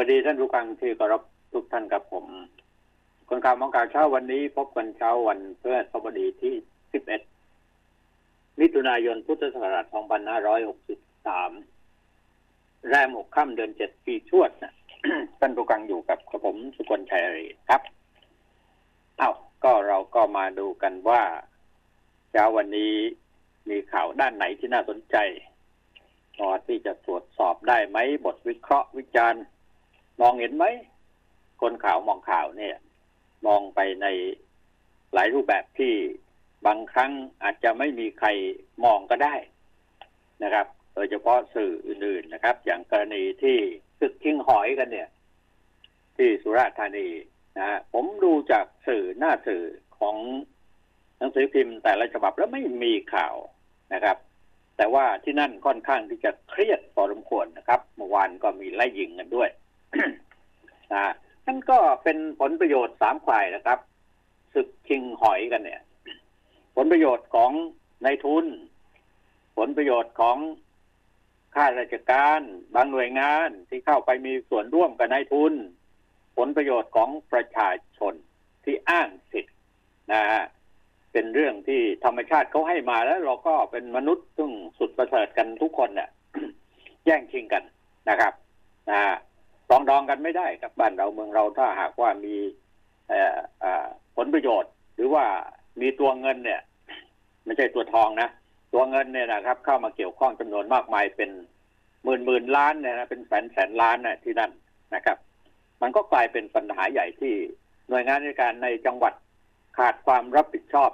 วัสดีท่านผู้ฟังที่เคารพทุกท่านกับผมคนข่าวมองข่าวเช้าวันนี้ พบกันเช้าวันเพื่อสบดีที่ 11 มิถุนายนพุทธศักราช 2563 แรมหกค่ำเดือนเจ็ดปีชวดนะท่านผู้ฟังอยู่กับกระผมสุกลชัยรีครับ เอ้าก็เราก็มาดูกันว่า เช้าวันนี้มีข่าวด้านไหนที่น่าสนใจพอที่จะตรวจสอบได้ไหมบทวิเคราะห์วิจารณ์ มองเห็นไหม คนข่าวมองข่าวเนี่ย มองไปในหลายรูปแบบที่บางครั้งอาจจะไม่มีใครมองก็ได้นะครับ โดยเฉพาะสื่ออื่นๆนะครับ อย่างกรณีที่ศึกทิ้งหอยกันเนี่ย ที่สุราษฎร์ธานีนะฮะผมดูจากสื่อหน้าสื่อของหนังสือพิมพ์แต่ละฉบับแล้วไม่มีข่าวนะครับ แต่ว่าที่นั่นค่อนข้างที่จะเครียดพอสมควรนะครับ เมื่อวานก็มีไล่ยิงกันด้วย นะนั่นก็เป็นผลประโยชน์สามฝ่ายนะครับศึกชิงหอยกันเนี่ย ผลประโยชน์ของนายทุน ผลประโยชน์ของข้าราชการบางหน่วยงานที่เข้าไปมีส่วนร่วมกับนายทุน ผลประโยชน์ของประชาชนที่อ้างสิทธิ์นะฮะเป็นเรื่องที่ธรรมชาติเขาให้มาแล้ว เราก็เป็นมนุษย์ซึ่งสุดประเสริฐกันทุกคนเนี่ยแย่งชิงกันนะครับนะฮะ ปรองดองกันไม่ได้ครับบ้านเราเมืองเราถ้าหากว่ามีผลประโยชน์ หรือว่ามีตัวเงินเนี่ย ไม่ใช่ตัวทองนะ ตัวเงินเนี่ยนะครับ เข้ามาเกี่ยวข้องจำนวนมากมายเป็นหมื่นหมื่นล้านเนี่ยนะเป็นแสนแสนล้านนะที่นั่นนะครับ มันก็กลายเป็นปัญหาใหญ่ที่หน่วยงานราชการในจังหวัดขาดความรับผิดชอบ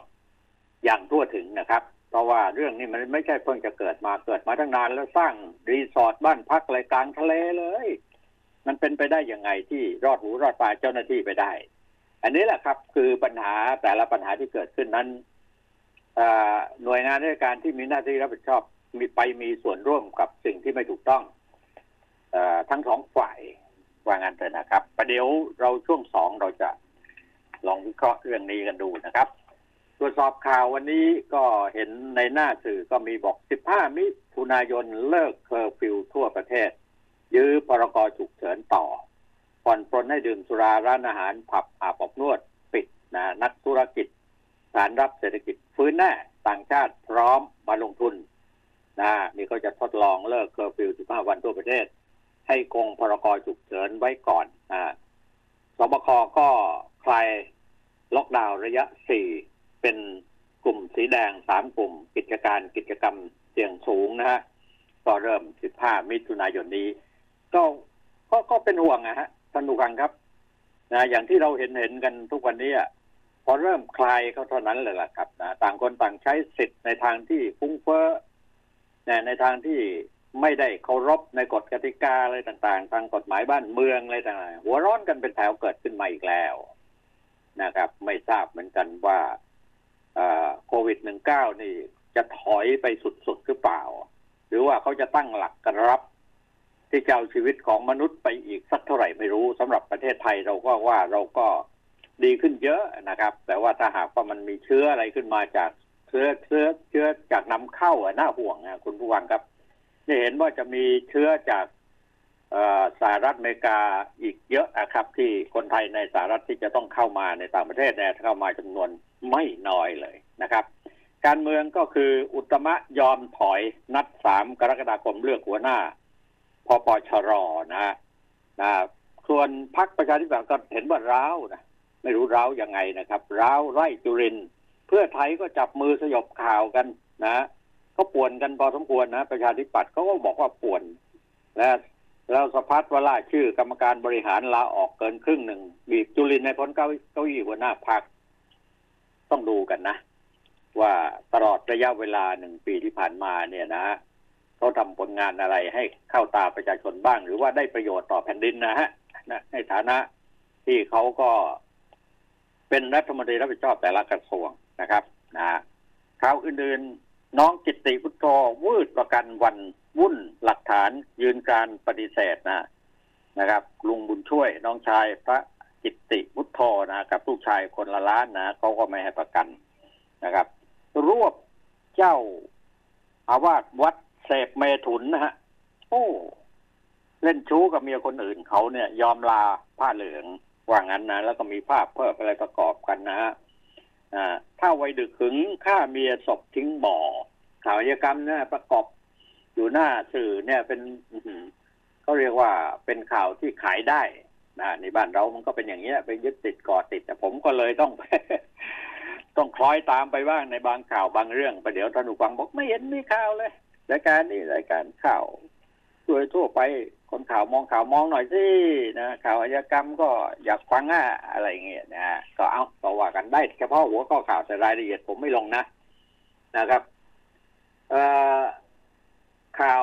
อย่างทั่วถึงนะครับ เพราะว่าเรื่องนี้มันไม่ใช่เพิ่งจะเกิดมาเกิดมาตั้งนานแล้วสร้างรีสอร์ทบ้านพักอะไรกลางทะเลเลย มันเป็นไปได้ยังไงที่รอดหูรอดตาเจ้าหน้าที่ไปได้ อันนี้แหละครับ คือปัญหาแต่ละปัญหาที่เกิดขึ้นนั้นหน่วยงานราชการที่มีหน้าที่รับผิดชอบมีไปมีส่วนร่วมกับสิ่งที่ไม่ถูกต้องอทั้งสองฝ่ายว่างั้นเถอะนะครับ ประเดี๋ยวเราช่วงสองเราจะลองวิเคราะห์เรื่องนี้กันดูนะครับ ตรวจสอบข่าววันนี้ก็เห็นในหน้าสื่อก็มีบอก 15 มิถุนายนเลิกเคอร์ฟิวทั่วประเทศ ยื้อพรกฉุกเฉินต่อผ่อนปรนให้ดื่มสุราร้านอาหารผับอาบอบนวดปิดนะนักธุรกิจขานรับเศรษฐกิจฟื้นแน่ต่างชาติพร้อมมาลงทุนนะนี่ก็จะทดลองเลิกเคอร์ฟิว 15 วันทั่วประเทศ ให้คงพรกฉุกเฉินไว้ก่อนอ่าศบค.ก็คลายล็อกดาวน์ระยะ 4 เป็นกลุ่มสีแดง 3 กลุ่มกิจการกิจกรรมเสี่ยงสูงนะฮะก็เริ่ม 15 มิถุนายนนี้ ก็ก็ก็เป็นห่วงนะฮะท่านผู้ฟังครับนะอย่างที่เราเห็นเห็นกันทุกวันนี้อะพอเริ่มคลายเขาเท่านั้นเลยล่ะครับนะต่างคนต่างใช้สิทธิ์ในทางที่ฟุ้งเฟ้อนะในทางที่ไม่ได้เคารพในกฎกติกาอะไรต่าง ๆ ทางกฎหมายบ้านเมืองอะไรต่างๆหัวร้อนกันเป็นแถวเกิดขึ้นมาอีกแล้วนะครับ ไม่ทราบเหมือนกันว่าโควิด -19 นี่จะถอยไปสุดๆหรือเปล่า หรือว่าเขาจะตั้งหลักกันรับ ที่จะเอาชีวิตของมนุษย์ไปอีกสักเท่าไหร่ไม่รู้สำหรับประเทศไทยเราก็ว่าเราก็ดีขึ้นเยอะนะครับ แต่ว่าถ้าหากว่ามันมีเชื้ออะไรขึ้นมาจากเชื้อเชื้อเชื้อจากนำเข้าอะน่าห่วงนะคุณผู้ฟังครับนี่เห็นว่าจะมีเชื้อจากสหรัฐอเมริกาอีกเยอะนะครับ ที่คนไทยในสหรัฐที่จะต้องเข้ามาในต่างประเทศเนี่ยเข้ามาจำนวนไม่น้อยเลยนะครับ การเมืองก็คืออุตมะยอมถอยนัดสามกรกฎาคมเลือกหัวหน้า พปชรนะฮะนะส่วนพรรคประชาธิปัตย์ก็เห็นว่าร้าวนะไม่รู้ร้าวยังไงนะครับ ร้าวไร่จุรินเพื่อไทยก็จับมือสยบข่าวกันนะก็ป่วนกันพอสมควรนะ ประชาธิปัตย์เขาก็บอกว่าป่วนนะแล้วสพัฒน์วราชื่อกรรมการบริหารลาออกเกินครึ่งหนึ่งบีบจุรินในพ้นเก้าเก้าอี้หัวหน้าพรรคต้องดูกันนะ ว่าตลอดระยะเวลาหนึ่งปีที่ผ่านมาเนี่ยนะ เขาทำผลงานอะไรให้เข้าตาประชาชนบ้าง หรือว่าได้ประโยชน์ต่อแผ่นดินนะฮะในฐานะที่เขาก็เป็นรัฐมนตรีรับผิดชอบแต่ละกระทรวงนะครับนะข่าวอื่นๆ น้องกิตติพุทโธวืดประกันวันวุ่นหลักฐานยืนการปฏิเสธนะนะครับ ลุงบุญช่วยน้องชายพระกิตติพุทโธนะกับลูกชายคนละล้านนะเขาก็ไม่ให้ประกันนะครับ รวบเจ้าอาวาสวัด เสพเมถุนนะฮะ โอ้ เล่นชู้กับเมียคนอื่นเขาเนี่ย ยอมลาผ้าเหลืองว่างั้นนะ แล้วก็มีภาพเพิ่มอะไรประกอบกันนะฮะอ่าถ้าไวดึกขึงฆ่าเมียศพทิ้งบ่อ ข่าวอาชญากรรมเนี่ยประกอบอยู่หน้าสื่อเนี่ยเป็นเขาเรียกว่าเป็นข่าวที่ขายได้นะในบ้านเรามันก็เป็นอย่างเงี้ยไปยึดติดกาะติด แต่ผมก็เลยต้อง ต้องคล้อยตามไปบ้างในบางข่าวบางเรื่องไปเดี๋ยวท่านผู้ฟังบอกไม่เห็นมีข่าวเลย รายการนี้รายการข่าวโดยทั่วไปคนข่าวมองข่าวมองหน่อยสินะข่าวอาชญากรรมก็อยากฟังอะอะไรเงี้ยนะก็เอาก็ว่ากันได้เฉพาะหัวข้อข่าวแต่รายละเอียดผมไม่ลงนะนะครับเอ่อข่าว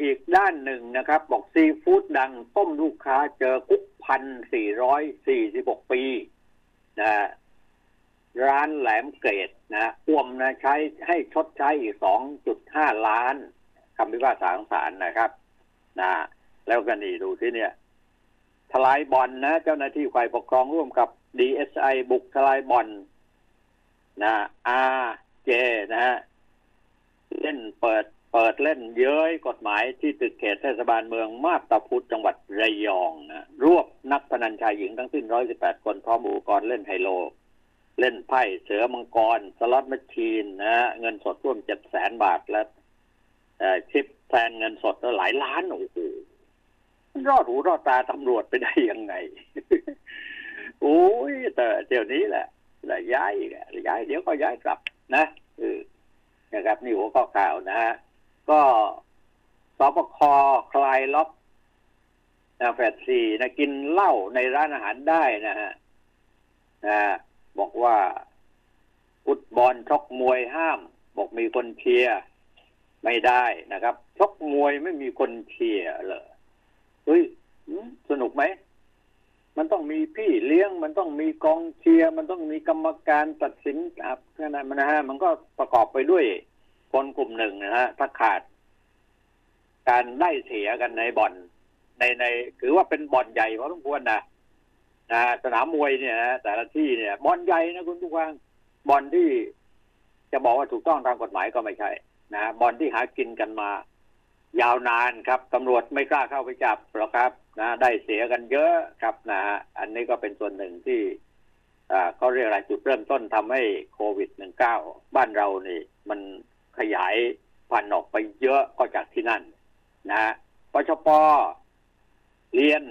อีกด้านหนึ่งนะครับ บอกซีฟู้ดดังต้มลูกค้าเจอคุกพันสี่ร้อยสี่สิบหกปีนะ ร้านแหลมเกรดนะอ้วมนะใช้ให้ชดใช้อีกสองจุดห้าล้านคำพิพากษาของศาลนะครับนะแล้วกันนี่ดูที่เนี่ย ทลายบอลนะ เจ้าหน้าที่ฝ่ายปกครองร่วมกับ DSI บุกทลายบอลนะอาเจนะฮะเล่นเปิดเปิดเล่นเย้ยกฎหมายที่ตึกเขตเทศบาลเมืองมาบตาพุธจังหวัดระยองนะรวบนักพนันชายหญิงทั้งสิ้น118คนพร้อมอุปกรณ์เล่นไฮโล เล่นไพ่เสือมังกร สล็อตแมชชีนนะ เงินสดร่วม700,000บาทและเอ่อชิปแทนเงินสดหลายล้านโอ้โหรอดหูรอดตาตำรวจไปได้ยังไงโอ้ยแต่เดี๋ยวนี้แหละล้วย้ายอีกย้าย เดี๋ยวก็ย้ายกลับ นะเออนะครับ นี่หัวข้อข่าวนะฮะก็สปคคลายล็อกนะแฟดสี่นะกินเหล้าในร้านอาหารได้นะฮะนะ บอกว่าฟุตบอลชกมวยห้าม บอกมีคนเชียร์ไม่ได้นะครับชกมวยไม่มีคนเชียร์เหรอเฮ้ยสนุกไหมมันต้องมีพี่เลี้ยง มันต้องมีกองเชียร์ มันต้องมีกรรมการตัดสินอะนั่นนะฮะ มันก็ประกอบไปด้วยคนกลุ่มหนึ่งนะฮะ ถ้าขาด การได้เสียกันในบ่อน ในในถือว่าเป็นบ่อนใหญ่พอสมควรนะ นะสนามมวยเนี่ยนะแต่ละที่เนี่ยบอนใหญ่นะคุณผู้ฟังบอนที่จะบอกว่าถูกต้องตามกฎหมายก็ไม่ใช่นะบอนที่หากินกันมา ยาวนานครับตำรวจไม่กล้าเข้าไปจับหรอกครับ นะ ได้เสียกันเยอะครับนะฮะอันนี้ก็เป็นส่วนหนึ่งที่อ่าเขาเรียกอะไรจุดเริ่มต้นทำให้โควิด -19 บ้านเรานี่ มันขยายพันออกไปเยอะก็จากที่นั่น นะฮะปชปเรียน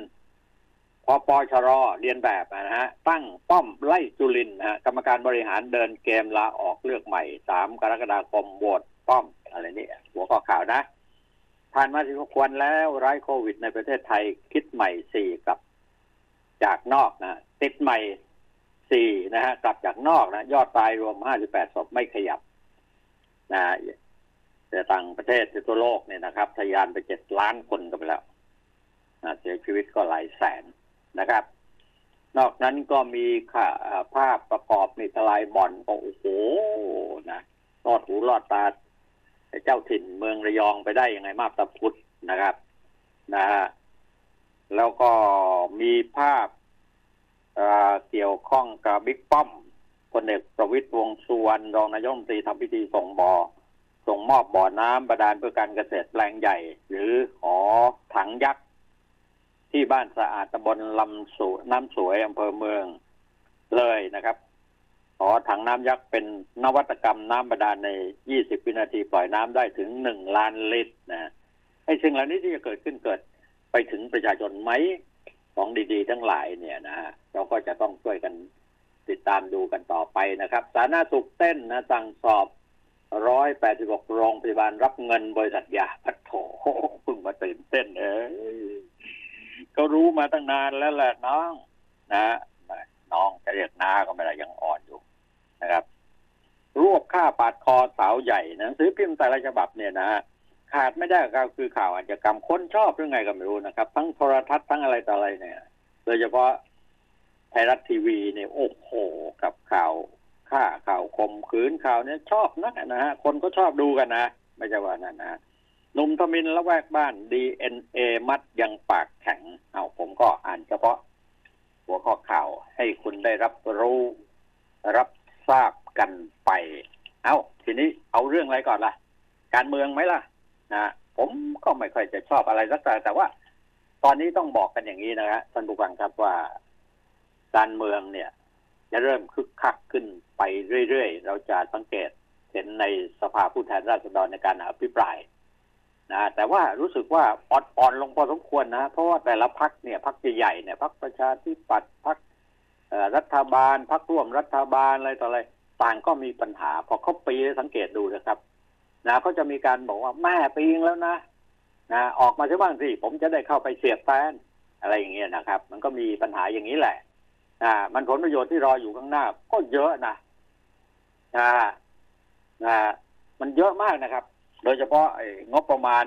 พอปชรเรียนแบบนะฮะตั้งป้อมไล่จุลินนะฮะกรรมการบริหารเดินเกมลาออกเลือกใหม่สามกรกฎาคมโหวตป้อมอะไรนี่หัวข้อข่าวนะ ผ่านมาสิบกวันแล้วไร้โควิดในประเทศไทยคิดใหม่สี่กับจากนอกนะติดใหม่สี่นะฮะกลับจากนอกนะ ยอดตายรวมห้าสิบแปดศพไม่ขยับนะแต่ต่างประเทศทั่วโลกเนี่ยนะครับ ทะยานไปเจ็ดล้านคนกันไปแล้วนะเสียชีวิตก็หลายแสน นะครับ นอกนั้นก็มีค่ะภาพประกอบมีทลายบ่อนก็โอ้โหนะรอดหูรอดตาเจ้าถิ่นเมืองระยองไปได้ยังไงมาบตะพุธนะครับนะฮะแล้วก็มีภาพเอ่อเกี่ยวข้องกับบิ๊กป้อมพลเอกประวิตยวงสุวรรณรองนายกรัฐมนตรีทำพิธีส่งบอ่อส่งมอบบ่อน้ำบาดาลเพื่อการเกษตรแปลงใหญ่ หรือขอถังยักษ์ ที่บ้านสะอาดตำบลลำสูน้ำสวยอำเภอเมืองเลยนะครับขอถังน้ำยักษ์เป็นนวัตกรรมน้ำบาดาลใน 20 วินาทีปล่อยน้ำได้ถึง 1 ล้านลิตรนะไอ้สิ่งเหล่านี้ที่จะเกิดขึ้นเกิดไปถึงประชาชนไหมของดีๆ ทั้งหลายเนี่ยนะฮะเราก็จะต้องช่วยกันติดตามดูกันต่อไปนะครับ สาธารณสุขเต้นนะสั่งสอบ 186 โรงพยาบาลรับเงินบริษัทยาพัดโถเพิ่งมาตื่นเต้นเอ้ย ก็รู้มาตั้งนานแล้วแหละน้อง นะน้องจะเรียกน้าก็ไม่ได้ยังอ่อนอยู่นะครับ รวบฆ่าปาดคอสาวใหญ่หนังสือพิมพ์แต่ละฉบับเนี่ยนะฮะขาดไม่ได้ก็คือข่าวอาชญากรรมคนชอบหรือไงก็ไม่รู้นะครับ ทั้งโทรทัศน์ทั้งอะไรต่ออะไรเนี่ยโดยเฉพาะไทยรัฐทีวีเนี่ยโอ้โหกับข่าวฆ่าข่าวข่มขืนข่าวเนี่ยชอบนักนะฮะคนก็ชอบดูกันนะ ไม่ใช่ว่านั่นนะ หนุ่มทมินละแวกบ้าน DNA มัดยังปากแข็ง เอาผมก็อ่านเฉพาะ หัวข้อข่าวให้คุณได้รับรู้ รับทราบกันไป เอาทีนี้เอาเรื่องอะไรก่อนล่ะ การเมืองไหมล่ะนะผมก็ไม่ค่อยจะชอบอะไรสักแต่แต่ว่า ตอนนี้ต้องบอกกันอย่างนี้นะฮะท่านผู้ฟังครับว่า การเมืองเนี่ย จะเริ่มคึกคักขึ้นไปเรื่อยๆ เราจะสังเกตเห็นในสภาผู้แทนราษฎรในการอภิปราย นะแต่ว่ารู้สึกว่าอ่อนๆลงพอสมควรนะ เพราะว่าแต่ละพักเนี่ยพักใหญ่ๆเนี่ยพักประชาธิปัตย์พักรัฐบาลพักร่วมรัฐบาลอะไรต่ออะไรต่างก็มีปัญหา พอเขาปีสังเกตดูนะครับ นะเขาจะมีการบอกว่าแม่ปีงแล้วนะนะออกมาใช่บ้างสิผมจะได้เข้าไปเสียบแฟนอะไรอย่างเงี้ยนะครับ มันก็มีปัญหาอย่างนี้แหละอ่ามันผลประโยชน์ที่รออยู่ข้างหน้า ก็เยอะนะนะนะมันเยอะมากนะครับ โดยเฉพาะงบประมาณ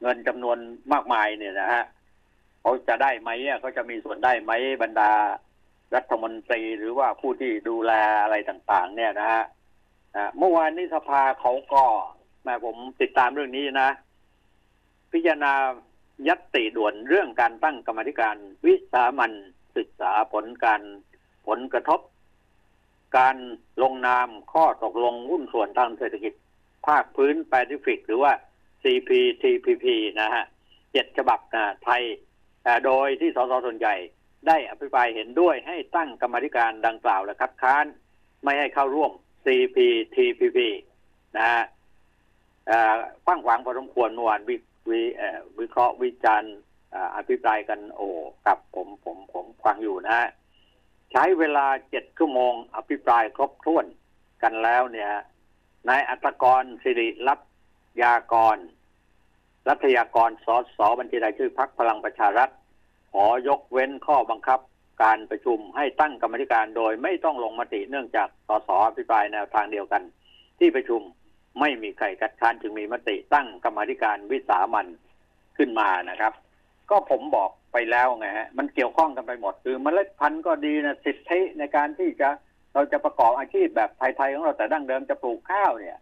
เงินจำนวนมากมายเนี่ยนะฮะเขาจะได้ไหมเขาจะมีส่วนได้ไหมบรรดารัฐมนตรีหรือว่าผู้ที่ดูแลอะไรต่าง ๆ เนี่ยนะฮะเมื่อวานนี้สภาเขาก็แม่ผมติดตามเรื่องนี้นะ พิจารณายัตติด่วนเรื่องการตั้งกรรมธิการวิสามันศึกษาผลการผลกระทบ การลงนามข้อตกลงหุ้นส่วนทางเศรษฐกิจ ภาคพื้นแปซิฟิก หรือว่า CPTPP นะฮะเจ็ดฉบับนะไทย โดยที่สสส่วนใหญ่ได้อภิปรายเห็นด้วยให้ตั้งกรรมธิการดังกล่าวและคัดค้าน ไม่ให้เข้าร่วม CPTPP นะฮะฟังขวางพอสมควรเมื่อวานวิวิวิเคราะห์วิจารณ์อภิปรายกันโอ้กับผมผมผมฟังอยู่นะฮะใช้เวลาเจ็ดชั่วโมงอภิปรายครบถ้วนกันแล้วเนี่ย นายอัตกรสิริรัตยากร รัฐยากรสสบัญชีรายชื่อพักพลังประชารัฐขอยกเว้นข้อบังคับการประชุมให้ตั้งกรรมธิการโดยไม่ต้องลงมติเนื่องจากสสอภิปรายแนวทางเดียวกัน ที่ประชุมไม่มีใครคัดค้านจึงมีมติตั้งกรรมธิการวิสามันขึ้นมานะครับ ก็ผมบอกไปแล้วไงฮะมันเกี่ยวข้องกันไปหมดคือเมล็ดพันธุ์ก็ดีนะสิทธิในการที่จะ เราจะประกอบอาชีพแบบไทยๆของเราแต่ดั้งเดิมจะปลูกข้าวเนี่ย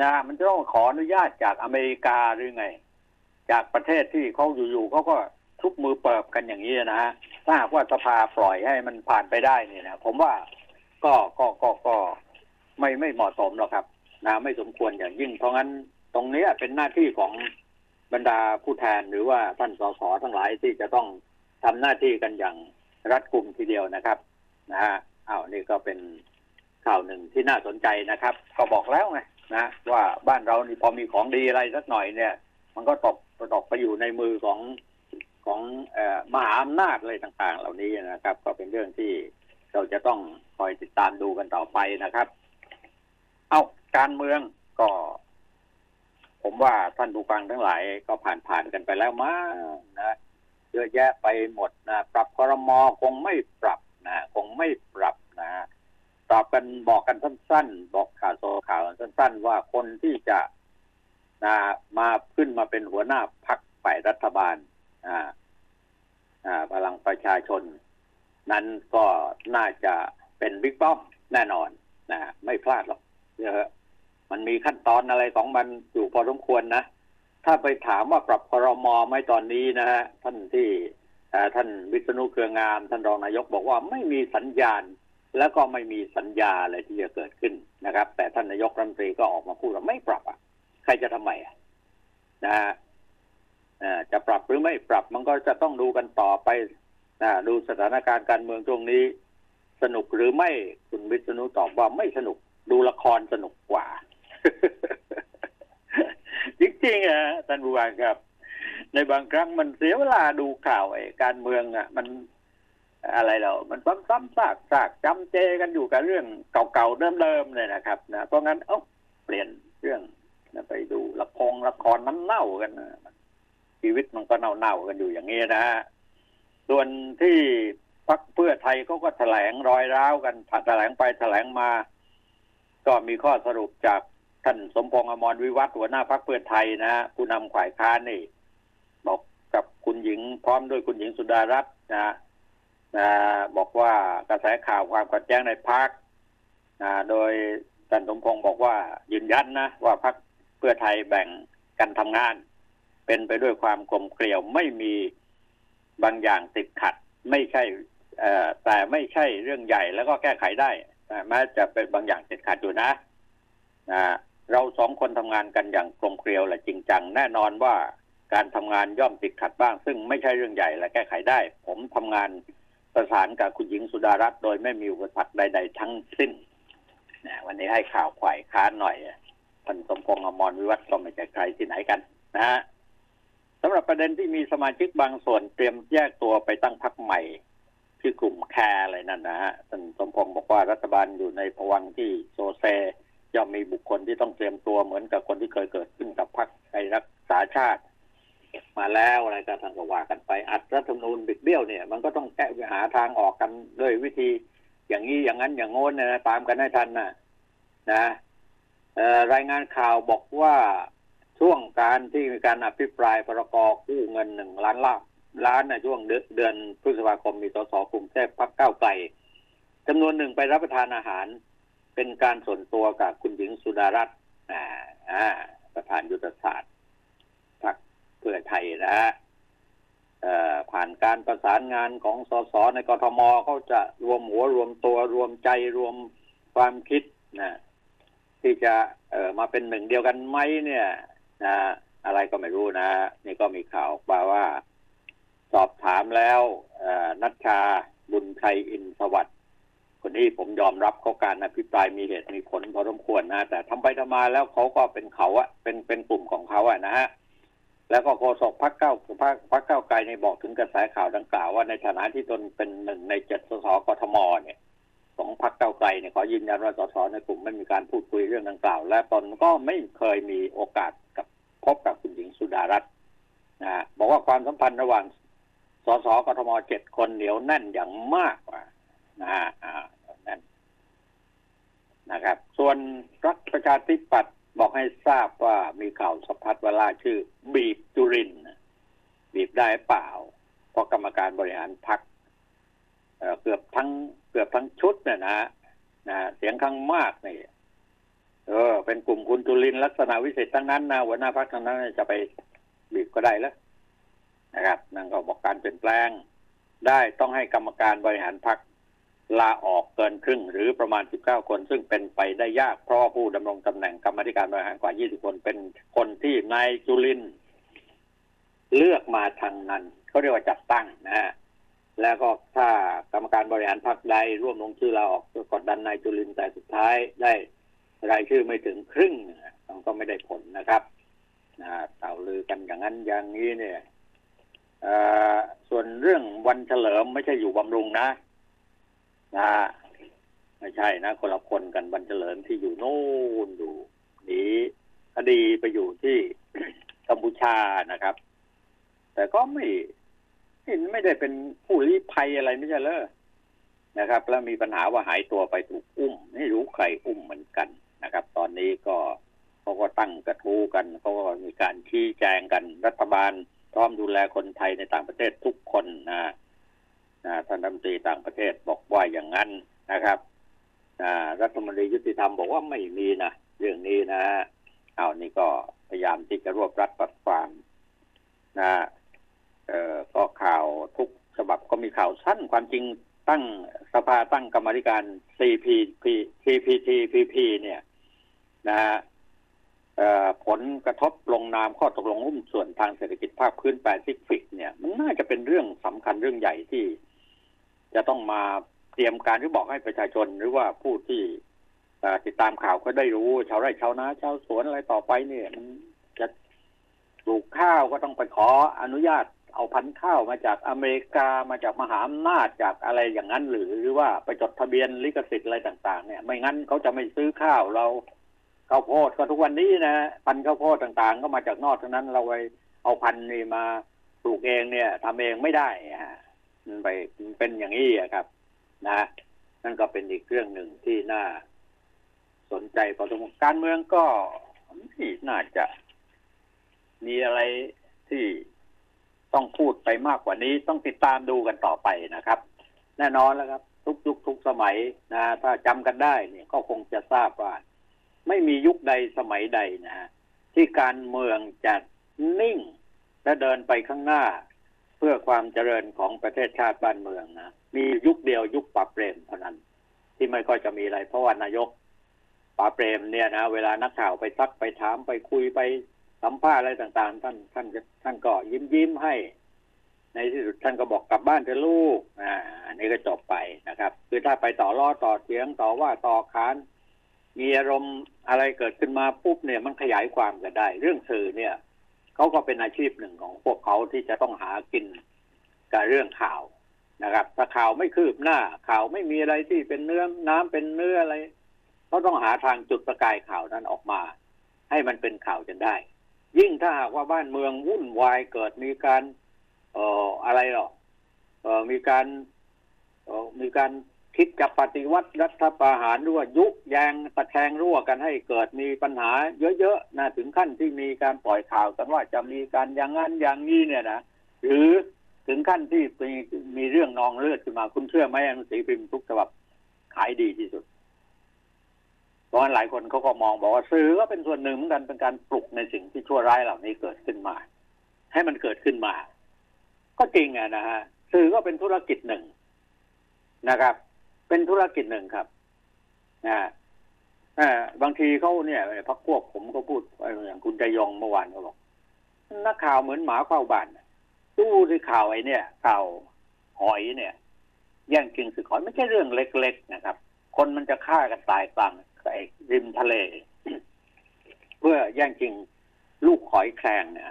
นะ มันจะต้องขออนุญาตจากอเมริกาหรือไง จากประเทศที่เขาอยู่ๆเขาก็ทุกมือเปิบกันอย่างนี้นะฮะถ้าหากว่าสภาปล่อยให้มันผ่านไปได้เนี่ยนะผมว่าก็ก็ก็ก็ไม่ไม่เหมาะสมหรอกครับ นะไม่สมควรอย่างยิ่ง เพราะงั้นตรงนี้เป็นหน้าที่ของบรรดาผู้แทนหรือว่าท่านสสทั้งหลายที่จะต้องทำหน้าที่กันอย่างรัดกุมทีเดียวนะครับ นะฮะ อ้าวนี่ก็เป็นข่าวหนึ่งที่น่าสนใจนะครับ ก็บอกแล้วไงนะว่าบ้านเรานี่พอมีของดีอะไรสักหน่อยเนี่ย มันก็ตกตกไปอยู่ในมือของของมหาอำนาจอะไรต่าง ๆ เหล่านี้นะครับ ก็เป็นเรื่องที่เราจะต้องคอยติดตามดูกันต่อไปนะครับ เอาการเมืองก็ ผมว่าท่านผู้ฟังทั้งหลายก็ผ่านผ่านกันไปแล้วมานะเยอะแยะไปหมดนะปรับคอรมอคงไม่ปรับ นะคงไม่ปรับนะตอบกันบอกกันสั้น ๆ บอกข่าวโซข่าวสั้น ๆ ว่าคนที่จะนะมาขึ้นมาเป็นหัวหน้าพักฝ่ายรัฐบาลอ่าพลังประชาชน นั้นก็น่าจะเป็นบิ๊กป้อมแน่นอนนะไม่พลาดหรอกเยอะมันมีขั้นตอนอะไรของมันอยู่พอสมควรนะ ถ้าไปถามว่าปรับครมอไหมตอนนี้นะฮะท่านที่ ท่านวิษณุเครืองาม ท่านรองนายกบอกว่าไม่มีสัญญาณ แล้วก็ไม่มีสัญญาอะไรที่จะเกิดขึ้นนะครับ แต่ท่านนายกรัฐมนตรีก็ออกมาพูดว่าไม่ปรับอะ ใครจะทำไมอะนะฮะจะปรับหรือไม่ปรับมันก็จะต้องดูกันต่อไปนะดูสถานการณ์การเมืองตรงนี้ สนุกหรือไม่คุณวิษณุตอบว่าไม่สนุกดูละครสนุกกว่า จริงๆอะท่านผู้ว่าครับ ในบางครั้งมันเสียเวลาดูข่าวไอ้การเมืองอะ มันอะไรเรา มันซ้ำๆซากซากจำเจกันอยู่กับเรื่องเก่าๆเดิมๆเลยนะครับนะเพราะงั้นเอ้าเปลี่ยนเรื่องไปดูละครละครน้ำเน่ากันนะชีวิตมันก็เน่าๆกันอยู่อย่างนี้นะฮะส่วนที่พักเพื่อไทยเขาก็แถลงรอยร้าวกันแถลงไปแถลงมา ก็มีข้อสรุปจากท่านสมพงษ์อมรวิวัฒหัวหน้าพักเพื่อไทยนะฮะผู้นำข่ายค้านนี่ คุณหญิง พร้อมด้วยคุณหญิงสุดารัตน์นะนะบอกว่ากระแสข่าวความขัดแย้งในพักนะโดยท่านสมพงษ์บอกว่ายืนยันนะว่าพักเพื่อไทยแบ่งกันทำงาน เป็นไปด้วยความกลมเกลียวไม่มีบางอย่างติดขัด ไม่ใช่แต่ไม่ใช่เรื่องใหญ่แล้วก็แก้ไขได้แม้จะเป็นบางอย่างติดขัดอยู่นะเราสองคนทำงานกันอย่างกลมเกลียวและจริงจัง แน่นอนว่า การทำงานย่อมติดขัดบ้าง ซึ่งไม่ใช่เรื่องใหญ่และแก้ไขได้ ผมทำงานประสานกับคุณหญิงสุดารัตน์โดยไม่มีอุปสรรคใด ๆ ทั้งสิ้นนะวันนี้ให้ข่าวขวายค้านหน่อยท่านสมพงษ์อมรวิวัฒน์ก็ไม่ใช่ใครที่ไหนกันนะฮะสำหรับประเด็นที่มีสมาชิกบางส่วนเตรียมแยกตัวไปตั้งพรรคใหม่ที่อกลุ่มแคร์อะไรนั่นนะฮะท่านสมพงษ์บอกว่ารัฐบาลอยู่ในภวังที่โซเซย่อมมีบุคคลที่ต้องเตรียมตัวเหมือนกับคนที่เคยเกิดขึ้นกับพรรคไทยรักษาชาติ มาแล้วอะไรก็ทางก็ว่ากันไป อัดรัฐธรรมนูญบิดเบี้ยวเนี่ยมันก็ต้องแก้หาทางออกกันด้วยวิธี อย่างนี้อย่างนั้นอย่างโน้นนะตามกันให้ทันนะนะรายงานข่าวบอกว่าช่วงการที่มีการอภิปรายพรกกู้เงินหนึ่งล้านล้านล้านนช่วงเดือนพฤษภาคมมีสสกลุ่มเทพพักเก้าไกลจำนวนหนึ่งไปรับประทานอาหาร เป็นการส่วนตัวกับคุณหญิงสุดารัตน์ประธานยุทธศาสตร์ เพื่อไทยนะฮะผ่านการประสานงานของสสในกทมเขาจะรวมหัวรวมตัวรวมใจรวมความคิดนะที่จะเออมาเป็นหนึ่งเดียวกันไหมเนี่ยนะอะไรก็ไม่รู้นะ นี่ก็มีข่าวมาว่า สอบถามแล้วนัชชาบุญชัยอินสวัสดิ์คนนี้ผมยอมรับเขาการอภิปรายมีเหตุมีผลพอสมควรนะ แต่ทำไปทำมาแล้วเขาก็เป็นเขาอะเป็นเป็นกลุ่มของเขาอะนะฮะ แล้วก็โฆษกพักเก้าพักพักเก้าไกลในบอกถึงกระแสข่าวดังกล่าวว่าในฐานะที่ตนเป็นหนึ่งในเจ็ดสสกทมเนี่ยของพักเก้าไกลเนี่ยขอยืนยันว่าสสในกลุ่มไม่มีการพูดคุยเรื่องดังกล่าว และตนก็ไม่เคยมีโอกาสกับพบกับคุณหญิงสุดารัตน์นะบอกว่าความสัมพันธ์ระหว่างสสกทมเจ็ดคนเหนียวแน่นอย่างมากว่านะฮะอ่านั่นนะครับ ส่วนรัฐประชาธิปัตย์ บอกให้ทราบว่ามีข่าวสะพัดเวลาชื่อ บีบจุริน์บีบได้เปล่า เพราะกรรมการบริหารพักเเกือบทั้งเกือบทั้งชุดเนี่ยนะนะเสียงข้างมากนี่เออ เป็นกลุ่มคุณจุลินลักษณะวิเศษทั้งนั้นนะหัวหน้าพักทั้งนั้นจะไปบีบก็ได้แล้วนะครับนั่นก็บอกการเปลี่ยนแปลง ได้ต้องให้กรรมการบริหารพัก ลาออกเกินครึ่งหรือประมาณ 19 คน ซึ่งเป็นไปได้ยากเพราะผู้ดำรงตำแหน่งกรรมธิการบริหารกว่า 20 คนเป็นคนที่นายจุลิน เลือกมาทางนั้นเขาเรียกว่าจัดตั้งนะฮะแล้วก็ถ้ากรรมการบริหารพรรคใดร่วมลงชื่อเราออกกดดันนายจุลินแต่สุดท้ายได้รายชื่อไม่ถึงครึ่งมันก็ไม่ได้ผลนะครับนะเต่าลือกันอย่างนั้นอย่างนี้เนี่ยส่วนเรื่องวันเฉลิมไม่ใช่อยู่บำรุงนะ นะไม่ใช่นะคนละคนกันวันเฉลิมที่อยู่โน่นอยู่นี้คดีไปอยู่ที่กัมพูชานะครับ แต่ก็ไม่เห็นไม่ได้เป็นผู้ลี้ภัยอะไรไม่ใช่เลยนะครับ แล้วมีปัญหาว่าหายตัวไปถูกอุ้ม ไม่รู้ใครอุ้มเหมือนกันนะครับ ตอนนี้ก็เขาก็ตั้งกระทู้กันเขาก็มีการชี้แจงกันรัฐบาลพร้อมดูแลคนไทยในต่างประเทศทุกคนนะ นะท่านรัฐมนตรีต่างประเทศบอกว่าอย่างนั้นนะครับนะรัฐมนตรียุติธรรมบอกว่าไม่มีนะเรื่องนี้นะฮะเอานี่ก็พยายามที่จะรวบรัดปัดความนะเอ่อก็ข่าวทุกฉบับก็มีข่าวสั้นความจริงตั้งสภาตั้งกรรมธิการ CPP CPTPP เนี่ยนะฮะผลกระทบลงนามข้อตกลงหุ้นส่วนทางเศรษฐกิจภาคพื้นแปซิฟิกเนี่ย มันน่าจะเป็นเรื่องสำคัญเรื่องใหญ่ที่ จะต้องมาเตรียมการหรือบอกให้ประชาชนหรือว่าผู้ที่ติดตามข่าวก็ได้รู้ ชาวไร่ชาวนาชาวสวนอะไรต่อไปเนี่ยมันจะปลูกข้าวก็ต้องไปขออนุญาตเอาพันธุ์ข้าวมาจากอเมริกามาจากมหาอำนาจจากอะไรอย่างนั้น หรือหรือว่าไปจดทะเบียนลิขสิทธิ์อะไรต่าง ๆ เนี่ย ไม่งั้นเขาจะไม่ซื้อข้าวเราข้าวโพดก็ทุกวันนี้นะพันธุ์ข้าวโพดต่างๆ ก็มาจากนอกทั้งนั้นเราไปเอาพันธุ์นี่มาปลูกเองเนี่ยทำเองไม่ได้ฮะ ไปเป็นอย่างนี้ครับ นะ นั่นก็เป็นอีกเรื่องหนึ่งที่น่าสนใจพอสมควรการเมืองก็ไม่น่าจะ มีอะไรที่ต้องพูดไปมากกว่านี้ต้องติดตามดูกันต่อไปนะครับ แน่นอนแล้วครับ ทุกยุคทุกสมัยนะ ถ้าจำกันได้เนี่ยก็คงจะทราบว่า ไม่มียุคใดสมัยใดนะฮะที่การเมืองจะนิ่งและเดินไปข้างหน้า เพื่อความเจริญของประเทศชาติบ้านเมืองนะมียุคเดียวยุคปราบเปรมเท่านั้น ที่ไม่ค่อยจะมีอะไร เพราะว่านายกปราบเปรมเนี่ยนะเวลานักข่าวไปซักไปถามไปคุยไปสัมภาษณ์อะไรต่างๆ ท่านท่านท่านก็ยิ้มยิ้มให้ ในที่สุดท่านก็บอกกลับบ้านเถอะลูกอ่าอันนี้ก็จบไปนะครับ คือถ้าไปต่อล้อต่อเถียงต่อว่าต่อขานมีอารมณ์อะไรเกิดขึ้นมาปุ๊บเนี่ยมันขยายความกันได้ เรื่องสื่อเนี่ย เขาก็เป็นอาชีพหนึ่งของพวกเขาที่จะต้องหากินกับเรื่องข่าวนะครับ ถ้าข่าวไม่คืบหน้า ข่าวไม่มีอะไรที่เป็นเนื้อน้ำเป็นเนื้ออะไรเขาต้องหาทางจุดประกายข่าวนั้นออกมา ให้มันเป็นข่าวจนได้ ยิ่งถ้าหากว่าบ้านเมืองวุ่นวายเกิดมีการ เอ่ออะไรหรอเอ่อมีการเอ่อมีการ คิดจะปฏิวัติรัฐประหารหรือว่ายุแยงตะแคงรั่วกันให้เกิดมีปัญหา เยอะๆนะถึงขั้นที่มีการปล่อยข่าวกันว่าจะมีการอย่างนั้นอย่างนี้เนี่ยนะหรือถึงขั้นที่มีมีเรื่องนองเลือดขึ้นมา คุณเชื่อไหมหนังสือพิมพ์ทุกฉบับขายดีที่สุด เพราะฉะนั้นหลายคนเขาก็มองบอกว่าสื่อก็เป็นส่วนหนึ่งเหมือนกันเป็นการปลุกในสิ่งที่ชั่วร้ายเหล่านี้เกิดขึ้นมา ให้มันเกิดขึ้นมา ก็จริงอะนะฮะสื่อก็เป็นธุรกิจหนึ่งนะครับ เป็นธุรกิจหนึ่งครับนะบางทีเขาเนี่ยพักพวกผมก็พูดอย่างคุณใจยองเมื่อวานเขาบอกนักข่าวเหมือนหมาเฝ้าบ้านตู้ที่ข่าวไอ้เนี่ยข่าวหอยเนี่ยแย่งกินสึกหอยไม่ใช่เรื่องเล็กๆนะครับ คนมันจะฆ่ากันตายกลางไอ้ริมทะเล เพื่อแย่งกินลูกหอยแครงเนี่ย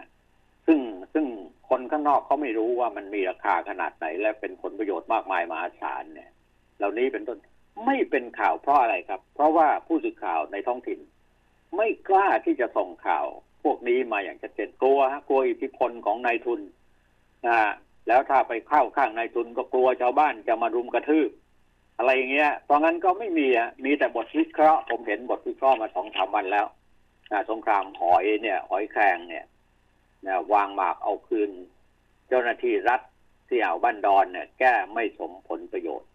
ซึ่งซึ่งคนข้างนอกเขาไม่รู้ว่ามันมีราคาขนาดไหน และเป็นผลประโยชน์มากมายมหาศาลเนี่ย เหล่านี้เป็นต้นไม่เป็นข่าวเพราะอะไรครับ เพราะว่าผู้สื่อข่าวในท้องถิ่น ไม่กล้าที่จะส่งข่าว พวกนี้มาอย่างชัดเจนกลัวฮะกลัวอิทธิพลของนายทุนนะแล้วถ้าไปเข้าข้างนายทุนก็กลัวชาวบ้านจะมารุมกระทืบ อะไรอย่างเงี้ยตอนนั้นก็ไม่มีอะมีแต่บทวิเคราะห์ผมเห็นบทวิเคราะห์มาสองสามวันแล้วนะสงครามหอยเนี่ย หอยแครงเนี่ยนะวางหมากเอาคืน เจ้าหน้าที่รัฐที่อ่าวบ้านดอนเนี่ย แก้ไม่สมผลประโยชน์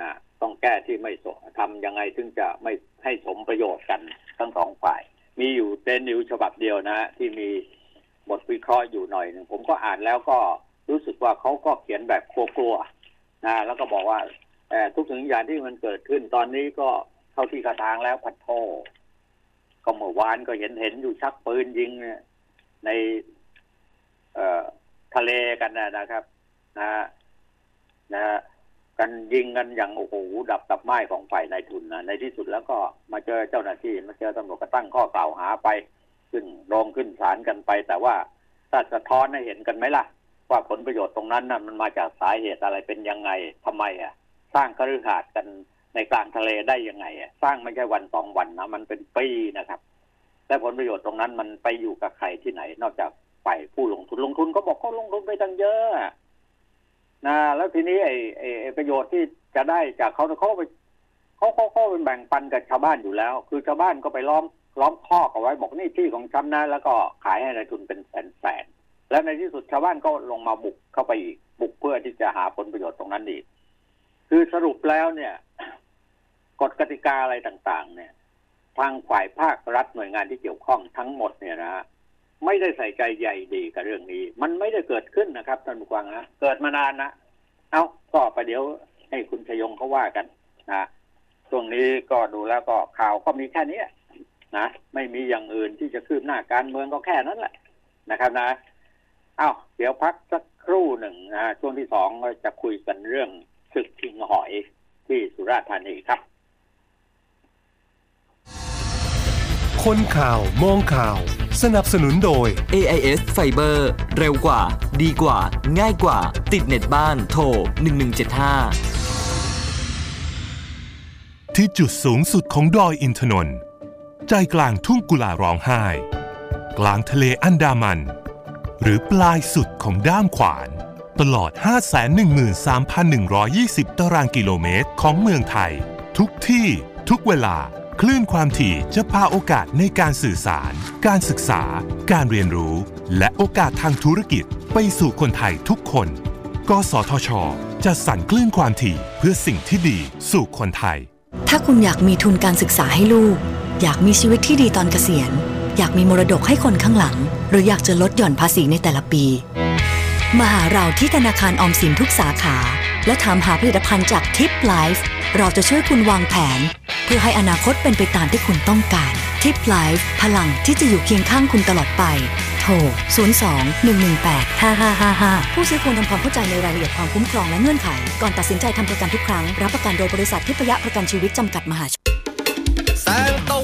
นะต้องแก้ที่ไม่สมทำยังไงถึงจะไม่ให้สมประโยชน์กันทั้งสองฝ่าย มีอยู่เต้นนิวฉบับเดียวนะ ที่มีบทวิเคราะห์อยู่หน่อยหนึ่งผมก็อ่านแล้วก็รู้สึกว่าเขาก็เขียนแบบกลัวๆนะแล้วก็บอกว่าทุกสิ่งอย่างที่มันเกิดขึ้นตอนนี้ก็เท่าที่กระทางแล้วพัดโทก็เมื่อวานก็เห็นเห็นอยู่ชักปืนยิงในเอ่อทะเลกันนะครับ นะนะ กันยิงกันอย่างโอ้โหดับตับไม้ของฝ่ายนายทุนนะในที่สุดแล้วก็มาเจอเจ้าหน้าที่มาเจอตำรวจก็ตั้งข้อกล่าวหาไป ขึ้นรองขึ้นศาลกันไป แต่ว่าถ้าสะท้อนให้เห็นกันไหมล่ะ ว่าผลประโยชน์ตรงนั้นนะ่ะมันมาจากสาเหตุอะไรเป็นยังไงทำไมอะ สร้างคฤหาสน์กันในกลางทะเลได้ยังไงอะสร้างไม่ใช่วันสองวันนะมันเป็นปีนะครับและผลประโยชน์ตรงนั้นมันไปอยู่กับใครที่ไหน นอกจากไปผู้ลงทุนลงทุนก็บอกเขาลงทุนไปตั้งเยอะ นะแล้วทีนี้ไอ้ไอ้ประโยชน์ที่จะได้จากเขาเขาไปเขาเขาเขาเป็นแบ่งปันกับชาวบ้านอยู่แล้ว คือชาวบ้านก็ไปล้อมล้อมคอกเอาไว้บอกนี่ที่ของฉันนะแล้วก็ขายให้นายทุนเป็นแสนแสนแล้วในที่สุดชาวบ้านก็ลงมาบุกเข้าไปอีกบุกเพื่อที่จะหาผลประโยชน์ตรงนั้นอีกคือสรุปแล้วเนี่ยกฎกติกาอะไรต่าง ๆ เนี่ย ทางฝ่ายภาครัฐหน่วยงานที่เกี่ยวข้องทั้งหมดเนี่ยนะ ไม่ได้ใส่ใจใหญ่ดีกับเรื่องนี้ มันไม่ได้เกิดขึ้นนะครับท่านผู้ฟังนะเกิดมานานนะเอาก็ประเดี๋ยวให้คุณชยงเขาว่ากันนะช่วงนี้ก็ดูแล้วก็ข่าวก็มีแค่นี้นะไม่มีอย่างอื่นที่จะคืบหน้าการเมืองก็แค่นั้นแหละนะครับนะเอา้าเดี๋ยวพักสักครู่หนึ่งนะช่วงที่สองเราจะคุยกันเรื่องศึกชิงหอยที่สุราษฎร์ธานีครับ คนข่าวมองข่าว สนับสนุนโดย AIS Fiber เร็วกว่า ดีกว่า ง่ายกว่า ติดเน็ตบ้าน โทร 1175 ที่จุดสูงสุดของดอยอินทนนท์ ใจกลางทุ่งกุลาร้องไห้ กลางทะเลอันดามัน หรือปลายสุดของด้ามขวาน ตลอด 513,120 ตารางกิโลเมตรของเมืองไทย ทุกที่ ทุกเวลา คลื่นความถี่จะพาโอกาสในการสื่อสาร การศึกษา การเรียนรู้ และโอกาสทางธุรกิจไปสู่คนไทยทุกคน กสทช จะสั่นคลื่นความถี่เพื่อสิ่งที่ดีสู่คนไทย ถ้าคุณอยากมีทุนการศึกษาให้ลูก อยากมีชีวิตที่ดีตอนเกษียณ อยากมีมรดกให้คนข้างหลัง หรืออยากจะลดหย่อนภาษีในแต่ละปี มาหาเราที่ธนาคารออมสินทุกสาขา และถามหาผลิตภัณฑ์จากทิปไลฟ์เราจะช่วยคุณวางแผน เพื่อให้อนาคตเป็นไปตามที่คุณต้องการทิปไลฟ์พลังที่จะอยู่เคียงข้างคุณตลอดไป โทร 02-118-5555 ผู้ซื้อควรทำความเข้าใจในรายละเอียดความคุ้มครองและเงื่อนไข ก่อนตัดสินใจทำประกันทุกครั้ง รับประกันโดยบริษัททิพยประกันชีวิตจำกัดมหาชน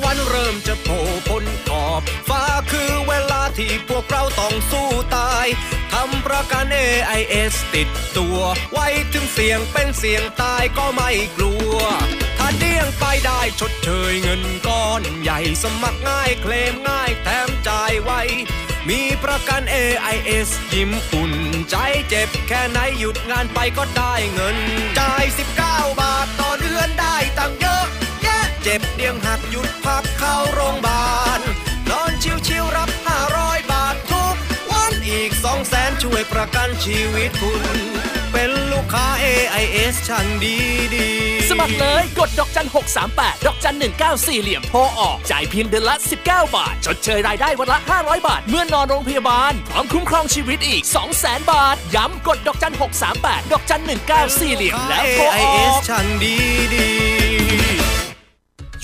วันเริ่มจะโผล่พ้นขอบฟ้าคือเวลาที่พวกเราต้องสู้ตายทำประกัน AIS ติดตัว ไว้ถึงเสียงเป็นเสียงตายก็ไม่กลัว ถ้าเดี้ยงไปได้ชดเชยเงินก้อนใหญ่สมัครง่ายเคลมง่ายแถมจ่ายไวมีประกัน AIS ยิ้มอุ่นใจเจ็บแค่ไหนหยุดงานไปก็ได้เงิน จ่าย 19 บาทต่อเดือนได้ตังเยอะ เจ็บเดียงหักหยุดพักเข้าโรงพยาบาล นอนชิวๆรับ500บาททุกวันอีก2แสนช่วยประกันชีวิตคุณ เป็นลูกค้า AIS ช่างดีดีๆสมัครเลยกดดอกจัน 638 ดอกจัน 194 เหลี่ยมโทรออก จ่ายเพียงเดือนละ 19 บาท ชดเชยรายได้วันละ 500 บาท เมื่อนอนโรงพยาบาล พร้อมคุ้มครองชีวิตอีก 200,000 บาท ย้ำกดดอกจัน 638 ดอกจัน 194 เหลี่ยมแล้วโทรอ AIS อกช่างดีดี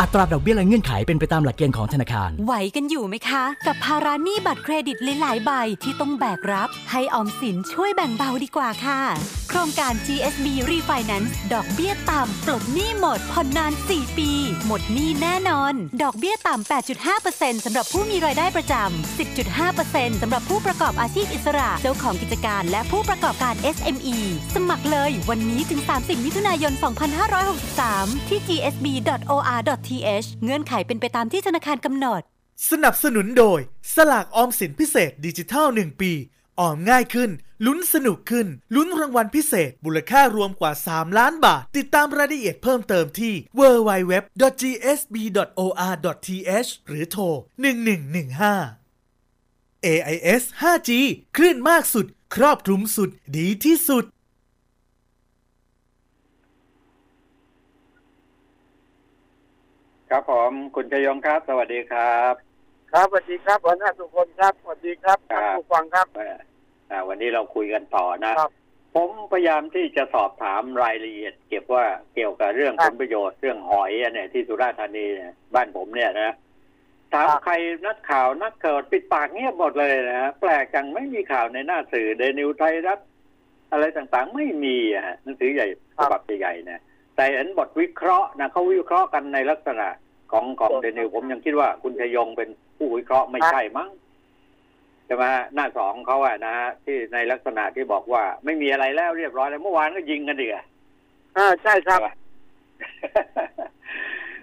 อัตราดอกเบี้ยและเงื่อนไขเป็นไปตามหลักเกณฑ์ของธนาคาร ไหวกันอยู่ไหมคะ กับภาระหนี้บัตรเครดิตหลาย ๆ ใบที่ต้องแบกรับ ให้ออมสินช่วยแบ่งเบาดีกว่าค่ะ โครงการ GSB Refinance ดอกเบี้ยต่ำปลดหนี้หมดผ่อนนาน 4 ปี หมดหนี้แน่นอน ดอกเบี้ยต่ำ 8.5%สำหรับผู้มีรายได้ประจำ 10.5%สำหรับผู้ประกอบอาชีพอิสระ เจ้าของกิจการ และผู้ประกอบการ SME สมัครเลยวันนี้ถึง 30 มิถุนายน 2563 ที่ gsb.or r.th เงื่อนไขเป็นไปตามที่ธนาคารกำหนด สนับสนุนโดย สลากออมสินพิเศษดิจิทัล 1 ปี ออมง่ายขึ้น ลุ้นสนุกขึ้น ลุ้นรางวัลพิเศษมูลค่ารวมกว่า 3 ล้านบาท ติดตามรายละเอียดเพิ่มเติมที่ www.gsb.or.th หรือโทร 1115 AIS 5G คลื่นมากสุด ครอบคลุมสุดดีที่สุด ครับผมคุณชยงครับ สวัสดีครับ ครับสวัสดีครับหัวหน้าทุกคนครับสวัสดีครับครัท่านบผู้ฟังครับเอ่ออ่าวันนี้เราคุยกันต่อนะครับผมพยายามที่จะสอบถามรายละเอียด เก็บว่าเกี่ยวกับเรื่องครัผบลประโยชน์เรื่องหอยอะเนี่ยที่สุราษฎร์ธานีเนี่ยบ้านผมเนี่ยนะถามครับใครนักข่าวนักเกิดปิดปากเงียบหมดเลยนะแปลกจังไม่มีข่าวในหน้าสื่อเดนิวไทยรัฐอะไรต่างๆ ไม่มีอะฮะหนังสือใหญ่ฉบับใหญ่ๆเนี่ย แต่เห็นบทวิเคราะห์นะเขาวิเคราะห์กันในลักษณะของของเดนิวผมยังคิดว่าคุณชยงเป็นผู้วิเคราะห์ไม่ใช่มั้งใช่ไหมฮะหน้าสองเขาอะนะฮะที่ในลักษณะที่บอกว่า ไม่มีอะไรแล้วเรียบร้อยแล้วเมื่อวานก็ยิงกันดีอะอ่าใช่ครับใช่ปะ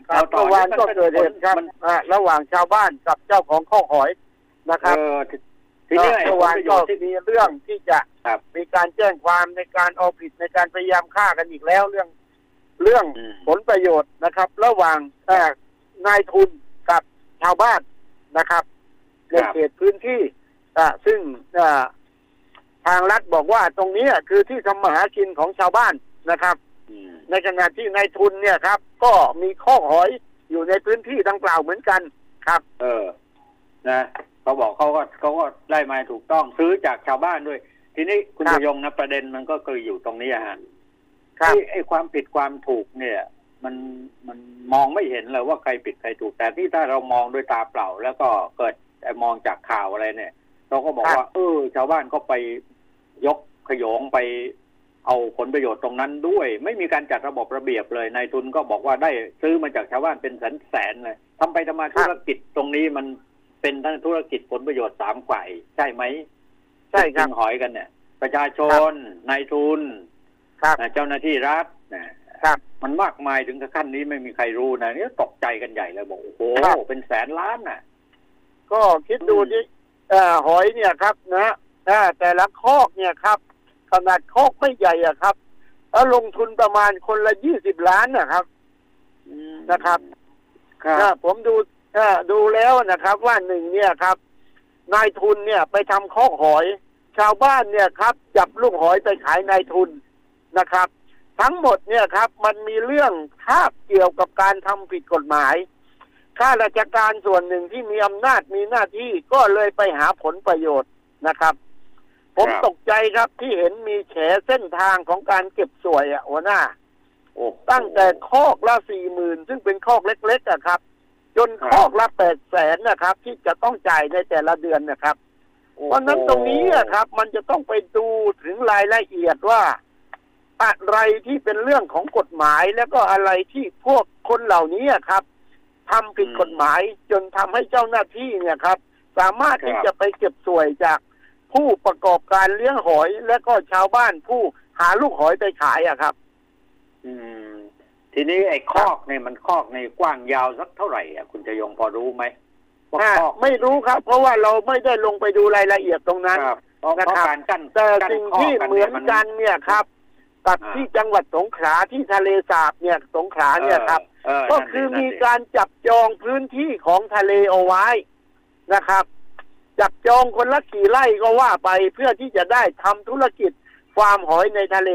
ครับต่อเมื่อวานก็เกิดเหตุครับมันอ่าระหว่างชาวบ้านกับเจ้าของข้าวหอยนะครับเออทีทีนี้ไอ้เมื่อผลวานประโยก็ชน์ที่มีเรื่องที่จะครับมีการแจ้งความในการเอาผิดในการพยายามฆ่ากันอีกแล้วเรื่อง เรื่องอืมผลประโยชน์นะครับ ระหว่างเอ่อนายทุนกับชาวบ้านนะครับในเขตพื้นที่อ่าซึ่งอ่าทางรัฐบอกว่าตรงนี้คือที่ทำมาหากินของชาวบ้านนะครับอืมในขณะที่นายทุนเนี่ยครับ ก็มีข้อหอยอยู่ในพื้นที่ดังกล่าวเหมือนกันครับ เออ นะเขาบอกเขาก็เขาก็ได้มาถูกต้องซื้อจากชาวบ้านด้วย ทีนี้คุณครัชบยงนะประเด็นมันก็คืออยู่ตรงนี้อะฮะครับ ไอ้ไอ้ความผิดความถูกเนี่ย มันมันมองไม่เห็นเลยว่าใครผิดใครถูก แต่ที่ถ้าเรามองด้วยตาเปล่า แล้วก็เกิดไอ้มองจากข่าวอะไรเนี่ย เราก็บอกครับว่า เออ ชาวบ้านก็ไปยกขยงไปเอาผลประโยชน์ตรงนั้นด้วย ไม่มีการจัดระบบระเบียบเลยนายทุนก็บอกว่าได้ซื้อมาจากชาวบ้านเป็นแสนแสนๆเลยทำไปทำมาธุรกิจตรงนี้มันเป็นทั้งธุรกิจผลประโยชน์สามฝ่ายใช่ไหมใช่ครับที่หอยกันเนี่ย ประชาชนนายทุน ครับนะเจ้าหน้าที่รัฐนะครับมันมากมายถึงขั้นนี้ไม่มีใครรู้นะนี่ตกใจกันใหญ่เลยบอกโอ้โหครับเป็นแสนล้านน่ะ ก็คิดดูที่เอ่อหอยเนี่ยครับนะอ่าแต่ละคอกเนี่ยครับ ขนาดคอกไม่ใหญ่อะครับ แล้วลงทุนประมาณคนละยี่สิบล้านนะครับนะครับครับอ่าผมดูเอ่อดูแล้วนะครับ ว่าหนึ่งเนี่ยครับ นายทุนเนี่ยไปทำข้อหอย ชาวบ้านเนี่ยครับ จับลูกหอยไปขายนายทุน นะครับ ทั้งหมดเนี่ยครับ มันมีเรื่องคาบเกี่ยวกับการทำผิดกฎหมายข้าราชการส่วนหนึ่งที่มีอำนาจมีหน้าที่ก็เลยไปหาผลประโยชน์นะครับ ผมครับตกใจครับที่เห็นมีแฉเส้นทางของการเก็บสวยอะหัวหน้าโอ้โหตั้งแต่คอกละสี่หมื่นซึ่งเป็นคอกเล็กๆอะครับ จนครับคอกละแปดแสนนะครับ ที่จะต้องจ่ายในแต่ละเดือนนะครับโอ้โหเพราะฉะนั้นตรงนี้อะครับ มันจะต้องไปดูถึงรายละเอียดว่า อะไรที่เป็นเรื่องของกฎหมาย แล้วก็อะไรที่พวกคนเหล่านี้อะครับทำผิดกฎหมายจนทำให้เจ้าหน้าที่เนี่ยครับ สามารถที่จะไปเก็บสวยจากผู้ประกอบการเลี้ยงหอย และก็ชาวบ้านผู้หาลูกหอยไปขายอะครับ อืม ทีนี้ไอ้คอกเนี่ยมันคอกในกว้างยาวสักเท่าไหร่อะคุณจะยงพอรู้ไหมว่าอ่าคอกไม่รู้ครับ เพราะว่าเราไม่ได้ลงไปดูรายละเอียดตรงนั้นครับเพราะเพราะนะครับการกั้นแต่กั้นสิ่งคอกที่กัเหมือนยกันเนี่ยครับ กับอ่าที่จังหวัดสงขลาที่ทะเลสาบเนี่ยสงขลาเนี่ยครับเออก็นั่นสิคือนั่นมีสิการจับจองพื้นที่ของทะเลเอาไว้นะครับ จับจองคนละกี่ไร่ก็ว่าไปเพื่อที่จะได้ทำธุรกิจฟาร์มหอยในทะเล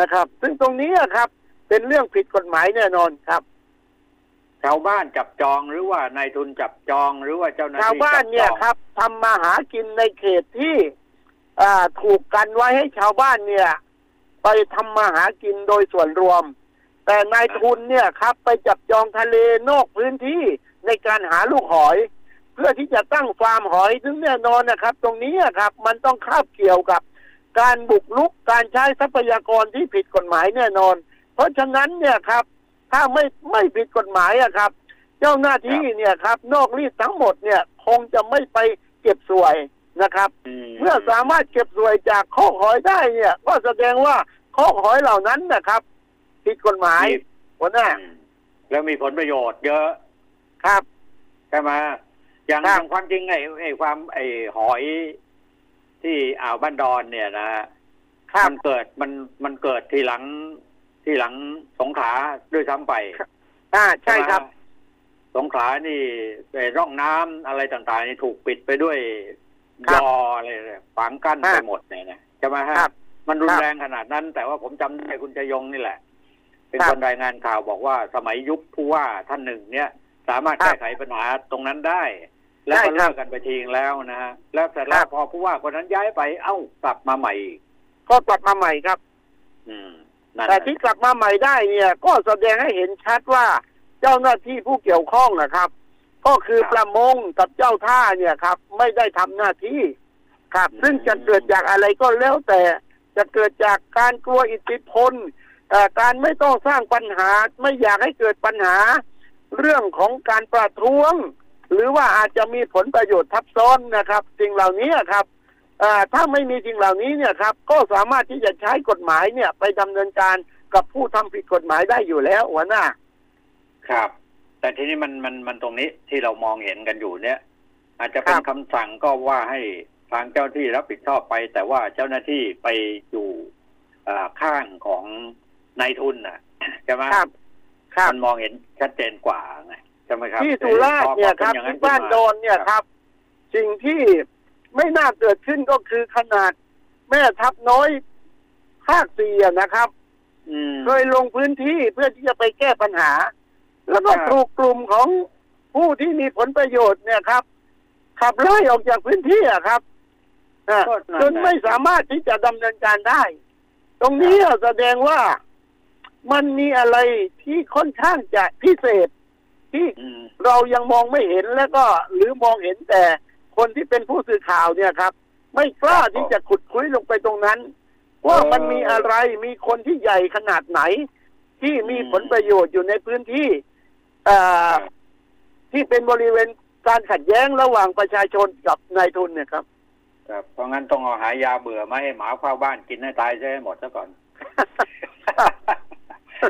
นะครับ ซึ่งตรงนี้อะครับ เป็นเรื่องผิดกฎหมายแน่นอนครับชาวบ้านจับจองหรือว่านายทุนจับจองหรือว่าเจ้าหน้าที่ชาวบ้านเนี่ยจัจองครับทำมาหากินในเขตที่ อ่าถูกกันไว้ให้ชาวบ้านเนี่ย ไปทำมาหากินโดยส่วนรวม แต่นายทุนเนี่ยครับ ไปจับจองทะเลนอกพื้นที่ในการหาลูกหอย เพื่อที่จะตั้งฟาร์มหอยซึ่งแน่นอนนะครับ ตรงนี้อะครับ มันต้องคาบเกี่ยวกับ การบุกลุกการใช้ทรัพยากรที่ผิดกฎหมายแน่นอน เพราะฉะนั้นเนี่ยครับ ถ้าไม่ไม่ผิดกฎหมายอะครับ เจ้าหน้าที่เนี่ยครับ นอกรีดทั้งหมดเนี่ย คงจะไม่ไปเก็บสวยนะครับ เมื่อสามารถเก็บสวยจากข้อหอยได้เนี่ย ก็แสดงว่า ข้อหอยเหล่านั้นนะครับผิดกฎหมายมีหัวหน้าอืมแล้วมีผลประโยชน์เยอะครับใช่ไหมอย่างครับอย่างความจริงไอ้ไอ้ความไอ้หอยที่อ่าวบ้านดอนเนี่ยนะฮะครับมันเกิดมันมันเกิดทีหลังที่หลังสงขลาด้วยซ้ำไปอ่าใช่ครับไหมสงขลานี่ไอ้ร่องน้ำอะไรต่างๆนี่ถูกปิดไปด้วยครัยบออะไรเนี่ยฝังกั้นครับไปหมดเนี่ยนะใช่ไหมฮะครับ มันรุนครับแรงขนาดนั้น แต่ว่าผมจำได้คุณชยงนี่แหละ เป็นครับคนรายงานข่าวบอกว่าสมัยยุคผู้ว่าท่านหนึ่งเนี่ย สามารถครับแก้ไขปัญหาตรงนั้นได้ แล้วก็ได้ครับเลิกกันไปทิ้งแล้วนะฮะแล้วแต่แล้ครัวบพอผู้ว่าคนนั้นย้ายไปเอ้ากลับมาใหม่อีกก็กลับมาใหม่ครับ อืมนั่นแต่น่ะที่กลับมาใหม่ได้เนี่ย ก็แสดงให้เห็นชัดว่าเจ้าหน้าที่ผู้เกี่ยวข้องนะครับ ก็คือประมงกับเจ้าท่าเนี่ยครับ ไม่ได้ทำหน้าที่ครับ ซึ่งจะเกิดจากอะไรก็แล้วแต่ จะเกิดจากการกลัวอิทธิพลเอ่อการไม่ต้องสร้างปัญหาไม่อยากให้เกิดปัญหา เรื่องของการประท้วง หรือว่าอาจจะมีผลประโยชน์ทับซ้อนนะครับสิ่งเหล่านี้ครับเอ่อถ้าไม่มีสิ่งเหล่านี้เนี่ยครับ ก็สามารถที่จะใช้กฎหมายเนี่ย ไปดำเนินการกับผู้ทำผิดกฎหมายได้อยู่แล้วหัวหน้า ครับ แต่ทีนี้มันมันมันตรงนี้ที่เรามองเห็นกันอยู่เนี่ย อาจจะเป็นครับคำสั่งก็ว่าให้ ทางเจ้าที่รับผิดชอบไป แต่ว่าเจ้าหน้าที่ไปอยู่อ่าข้างของนายทุนน่ะใช่ไหมครับครับมันมองเห็นชัดเจนกว่าไงใช่ไหมครับที่สุราษฎร์เนี่ยครับพอเป็ที่บ้านโดนเนี่ยครับ สิ่งที่ไม่น่าเกิดขึ้นก็คือขนาด แม่ทัพน้อยภาคสี่อะนะครับอืมเคยลงพื้นที่เพื่อที่จะไปแก้ปัญหา แล้วก็ครับถูกกลุ่มของผู้ที่มีผลประโยชน์เนี่ยครับ ขับไล่ออกจากพื้นที่อะครับอะก็นั่น จนไม่สามารถที่จะดำเนินการได้ ตรงนี้อะแสดงว่ามันมีอะไรที่ค่อนข้างจะพิเศษ ที่อืมเรายังมองไม่เห็นแล้วก็หรือมองเห็นแต่คนที่เป็นผู้สื่อข่าวเนี่ยครับ ไม่กล้าที่จะขุดคุยลงไปตรงนั้น ว่ามันมีอะไรมีคนที่ใหญ่ขนาดไหน ที่มีผลประโยชน์อยู่ในพื้นที่เอ่อที่เป็นบริเวณการขัดแย้งระหว่างประชาชนกับนายทุนเนี่ยครับ ครับเพราะงั้นต้องเอาหายาเบื่อมาให้หมาเฝ้าบ้านกินให้ตายซะให้หมดซะก่อน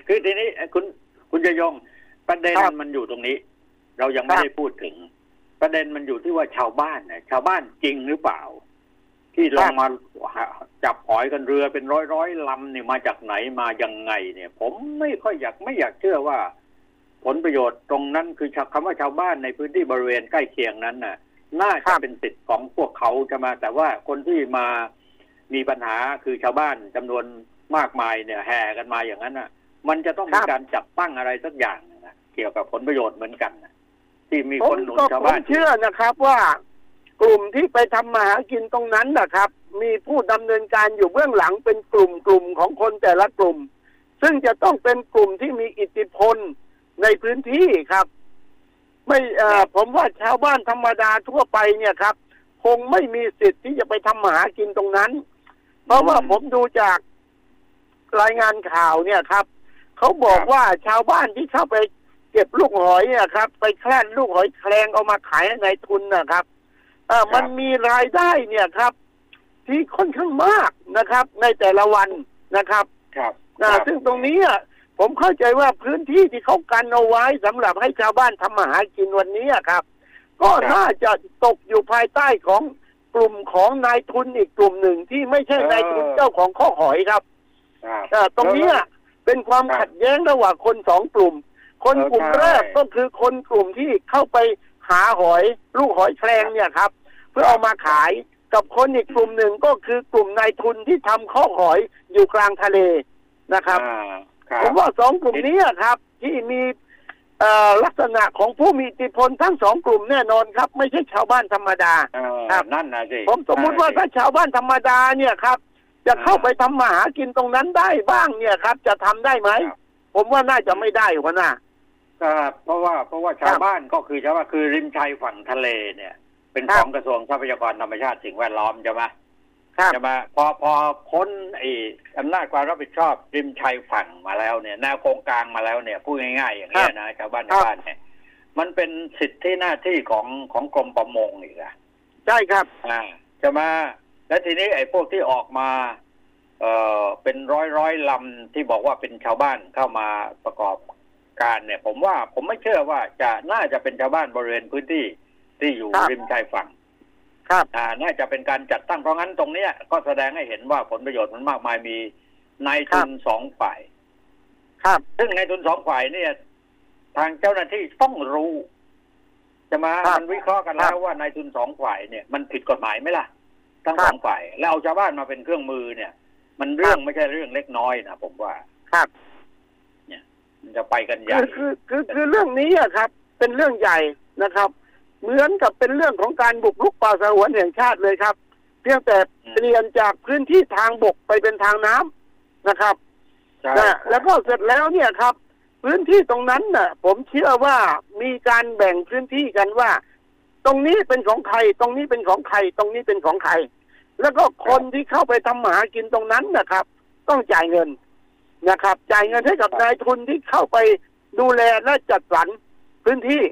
คือทีนี้คุณคุณจะยงประเด็นครับมันอยู่ตรงนี้ เรายังไม่ครับได้พูดถึง ประเด็นมันอยู่ที่ว่าชาวบ้านเนี่ยชาวบ้านจริงหรือเปล่า ที่ลงมาหาจับหอยกันเรือเป็นร้อยร้อยๆลำเนี่ยมาจากไหนมายังไง เนี่ย ผมไม่ค่อยอยากไม่อยากเชื่อว่าพผลประโยชน์ตรงนั้นคือคำว่าชาวบ้านในพื้นที่บริเวณใกล้เคียงนั้นน่ะ น่าจะเป็นสิทธิ์ของพวกเขาจะมา แต่ว่าคนที่มามีปัญหาคือชาวบ้านจำนวนมากมายเนี่ยแห่กันมาอย่างนั้นน่ะ มันจะต้องมีการจับตั้งอะไรสักอย่างนะเกี่ยวกับผลประโยชน์เหมือนกันนะที่มีผคมนหนุนก็ชาวผบ้ามนเชื่อนะครับว่ากลุ่มที่ไปทำมาหากินตรงนั้นนะครับ มีผู้ดำเนินการอยู่เบื้องหลังเป็นกลุ่มกลุ่มของคนแต่ละกลุ่ม ซึ่งจะต้องเป็นกลุ่มที่มีอิทธิพลในพื้นที่ครับ ไม่เอ่อผมว่าชาวบ้านธรรมดาทั่วไปเนี่ยครับ คงไม่มีสิทธิ์ที่จะไปทำมาหากินตรงนั้น เพราะว่าผมดูจากรายงานข่าวเนี่ยครับเขาบอกว่าชาวบ้านที่เข้าไปเก็บลูกหอยเนี่ยครับ ไปแคลนลูกหอยแคลงเอามาขายให้ในายทุนนะครับเออมันมีรายได้เนี่ยครับ ที่ค่อนข้างมากนะครับ ในแต่ละวันนะครับ ครับนะซึ่งตรงนี้อะ ผมเข้าใจว่าพื้นที่ที่เขากันเอาไว้สำหรับให้ชาวบ้านทำมาหากินวันนี้อะครับ ก็น่าจะตกอยู่ภายใต้ของกลุ่มของนายทุนอีกกลุ่มหนึ่งที่ไม่ใช่นายทุนเจ้าของข้อหอยครับครับเอ่อตรงเนี้ยเป็นความขัดแย้งระหว่างคนสองกลุ่ม คนกลุ่มเออใช่แรกก็คือคนกลุ่มที่เข้าไปหาหอยลูกหอยแครงเนี่ยครับ เพื่อเอามาขายกับคนอีกกลุ่มหนึ่งก็คือกลุ่มนายทุนที่ทำข้อหอยอยู่กลางทะเลนะครับอ่าครับ ผมว่าสองกลุ่มนี้อะครับ ที่มีเอ่อลักษณะของผู้มีอิทธิพลทั้งสองกลุ่มแน่นอนครับ ไม่ใช่ชาวบ้านธรรมดาเออครับนั่นนะสิผมสมมุติว่าถ้าชาวบ้านธรรมดาเนี่ยครับ จะเข้าไปทำมาหากินตรงนั้นได้บ้างเนี่ยครับ จะทำได้ไหมผมว่าน่าจะไม่ได้หัวหน้าครับเพราะว่าเพราะว่าชาวบ้านก็คือชาวว่าคือริมชายฝั่งทะเลเนี่ย เป็นครัขบองกระทรวงทรัพยากรธรรมชาติสิ่งแวดล้อมใช่ไหม ครับใช่ไหมพอพอพ้นไอ้อำนาจความรับผิดชอบริมชายฝั่งมาแล้วเนี่ยแนวโครงกลางมาแล้วเนี่ยพูดง่ายๆอย่างนี้ยนะชาวบ้านชาวบ้านเนี่ยมันเป็นสิทธิหน้าที่ของของกรมประมงอีกอะใช่ครับ อ่าใช่ไหมแล้วทีนี้ไอ้พวกที่ออกมา เอ่อเป็นร้อยร้อยลำที่บอกว่าเป็นชาวบ้านเข้ามาประกอบการเนี่ย ผมว่าผมไม่เชื่อว่าจะน่าจะเป็นชาวบ้านบริเวณพื้นที่ที่อยู่ครับริมชายฝั่ง ครับอ่าน่าจะเป็นการจัดตั้งเพราะงั้นตรงเนี้ยก็แสดงให้เห็นว่าผลประโยชน์มันมากมายมีนายทุนสองฝ่าย ครับ ซึ่งนายทุนสองฝ่ายเนี่ย ทางเจ้าหน้าที่ต้องรู้จะมาครับมันวิเคราะห์กันแล้วว่านายทุนสองฝ่ายเนี่ยมันผิดกฎหมายไหมล่ะ ทั้งครับสองฝ่าย แล้วเอาชาวบ้านมาเป็นเครื่องมือเนี่ย มันเรื่องไม่ใช่เรื่องเล็กน้อยนะผมว่า ครับมันจะไปกันใหญ่คือคือคือคือเรื่องนี้อะครับ เป็นเรื่องใหญ่นะครับ เหมือนกับเป็นเรื่องของการบุกรุกป่าสงวนแห่งชาติเลยครับ เพียงแต่เปลี่ยนจากพื้นที่ทางบกไปเป็นทางน้ำนะครับใช่นะแล้วก็เสร็จแล้วเนี่ยครับ พื้นที่ตรงนั้นน่ะ ผมเชื่อว่ามีการแบ่งพื้นที่กันว่า ตรงนี้เป็นของใคร ตรงนี้เป็นของใคร ตรงนี้เป็นของใคร แล้วก็คนที่เข้าไปทำมาหากินตรงนั้นนะครับ ต้องจ่ายเงินนะครับ จ่ายเงินให้กับนายทุนที่เข้าไปดูแลและจัดสรรพื้นที่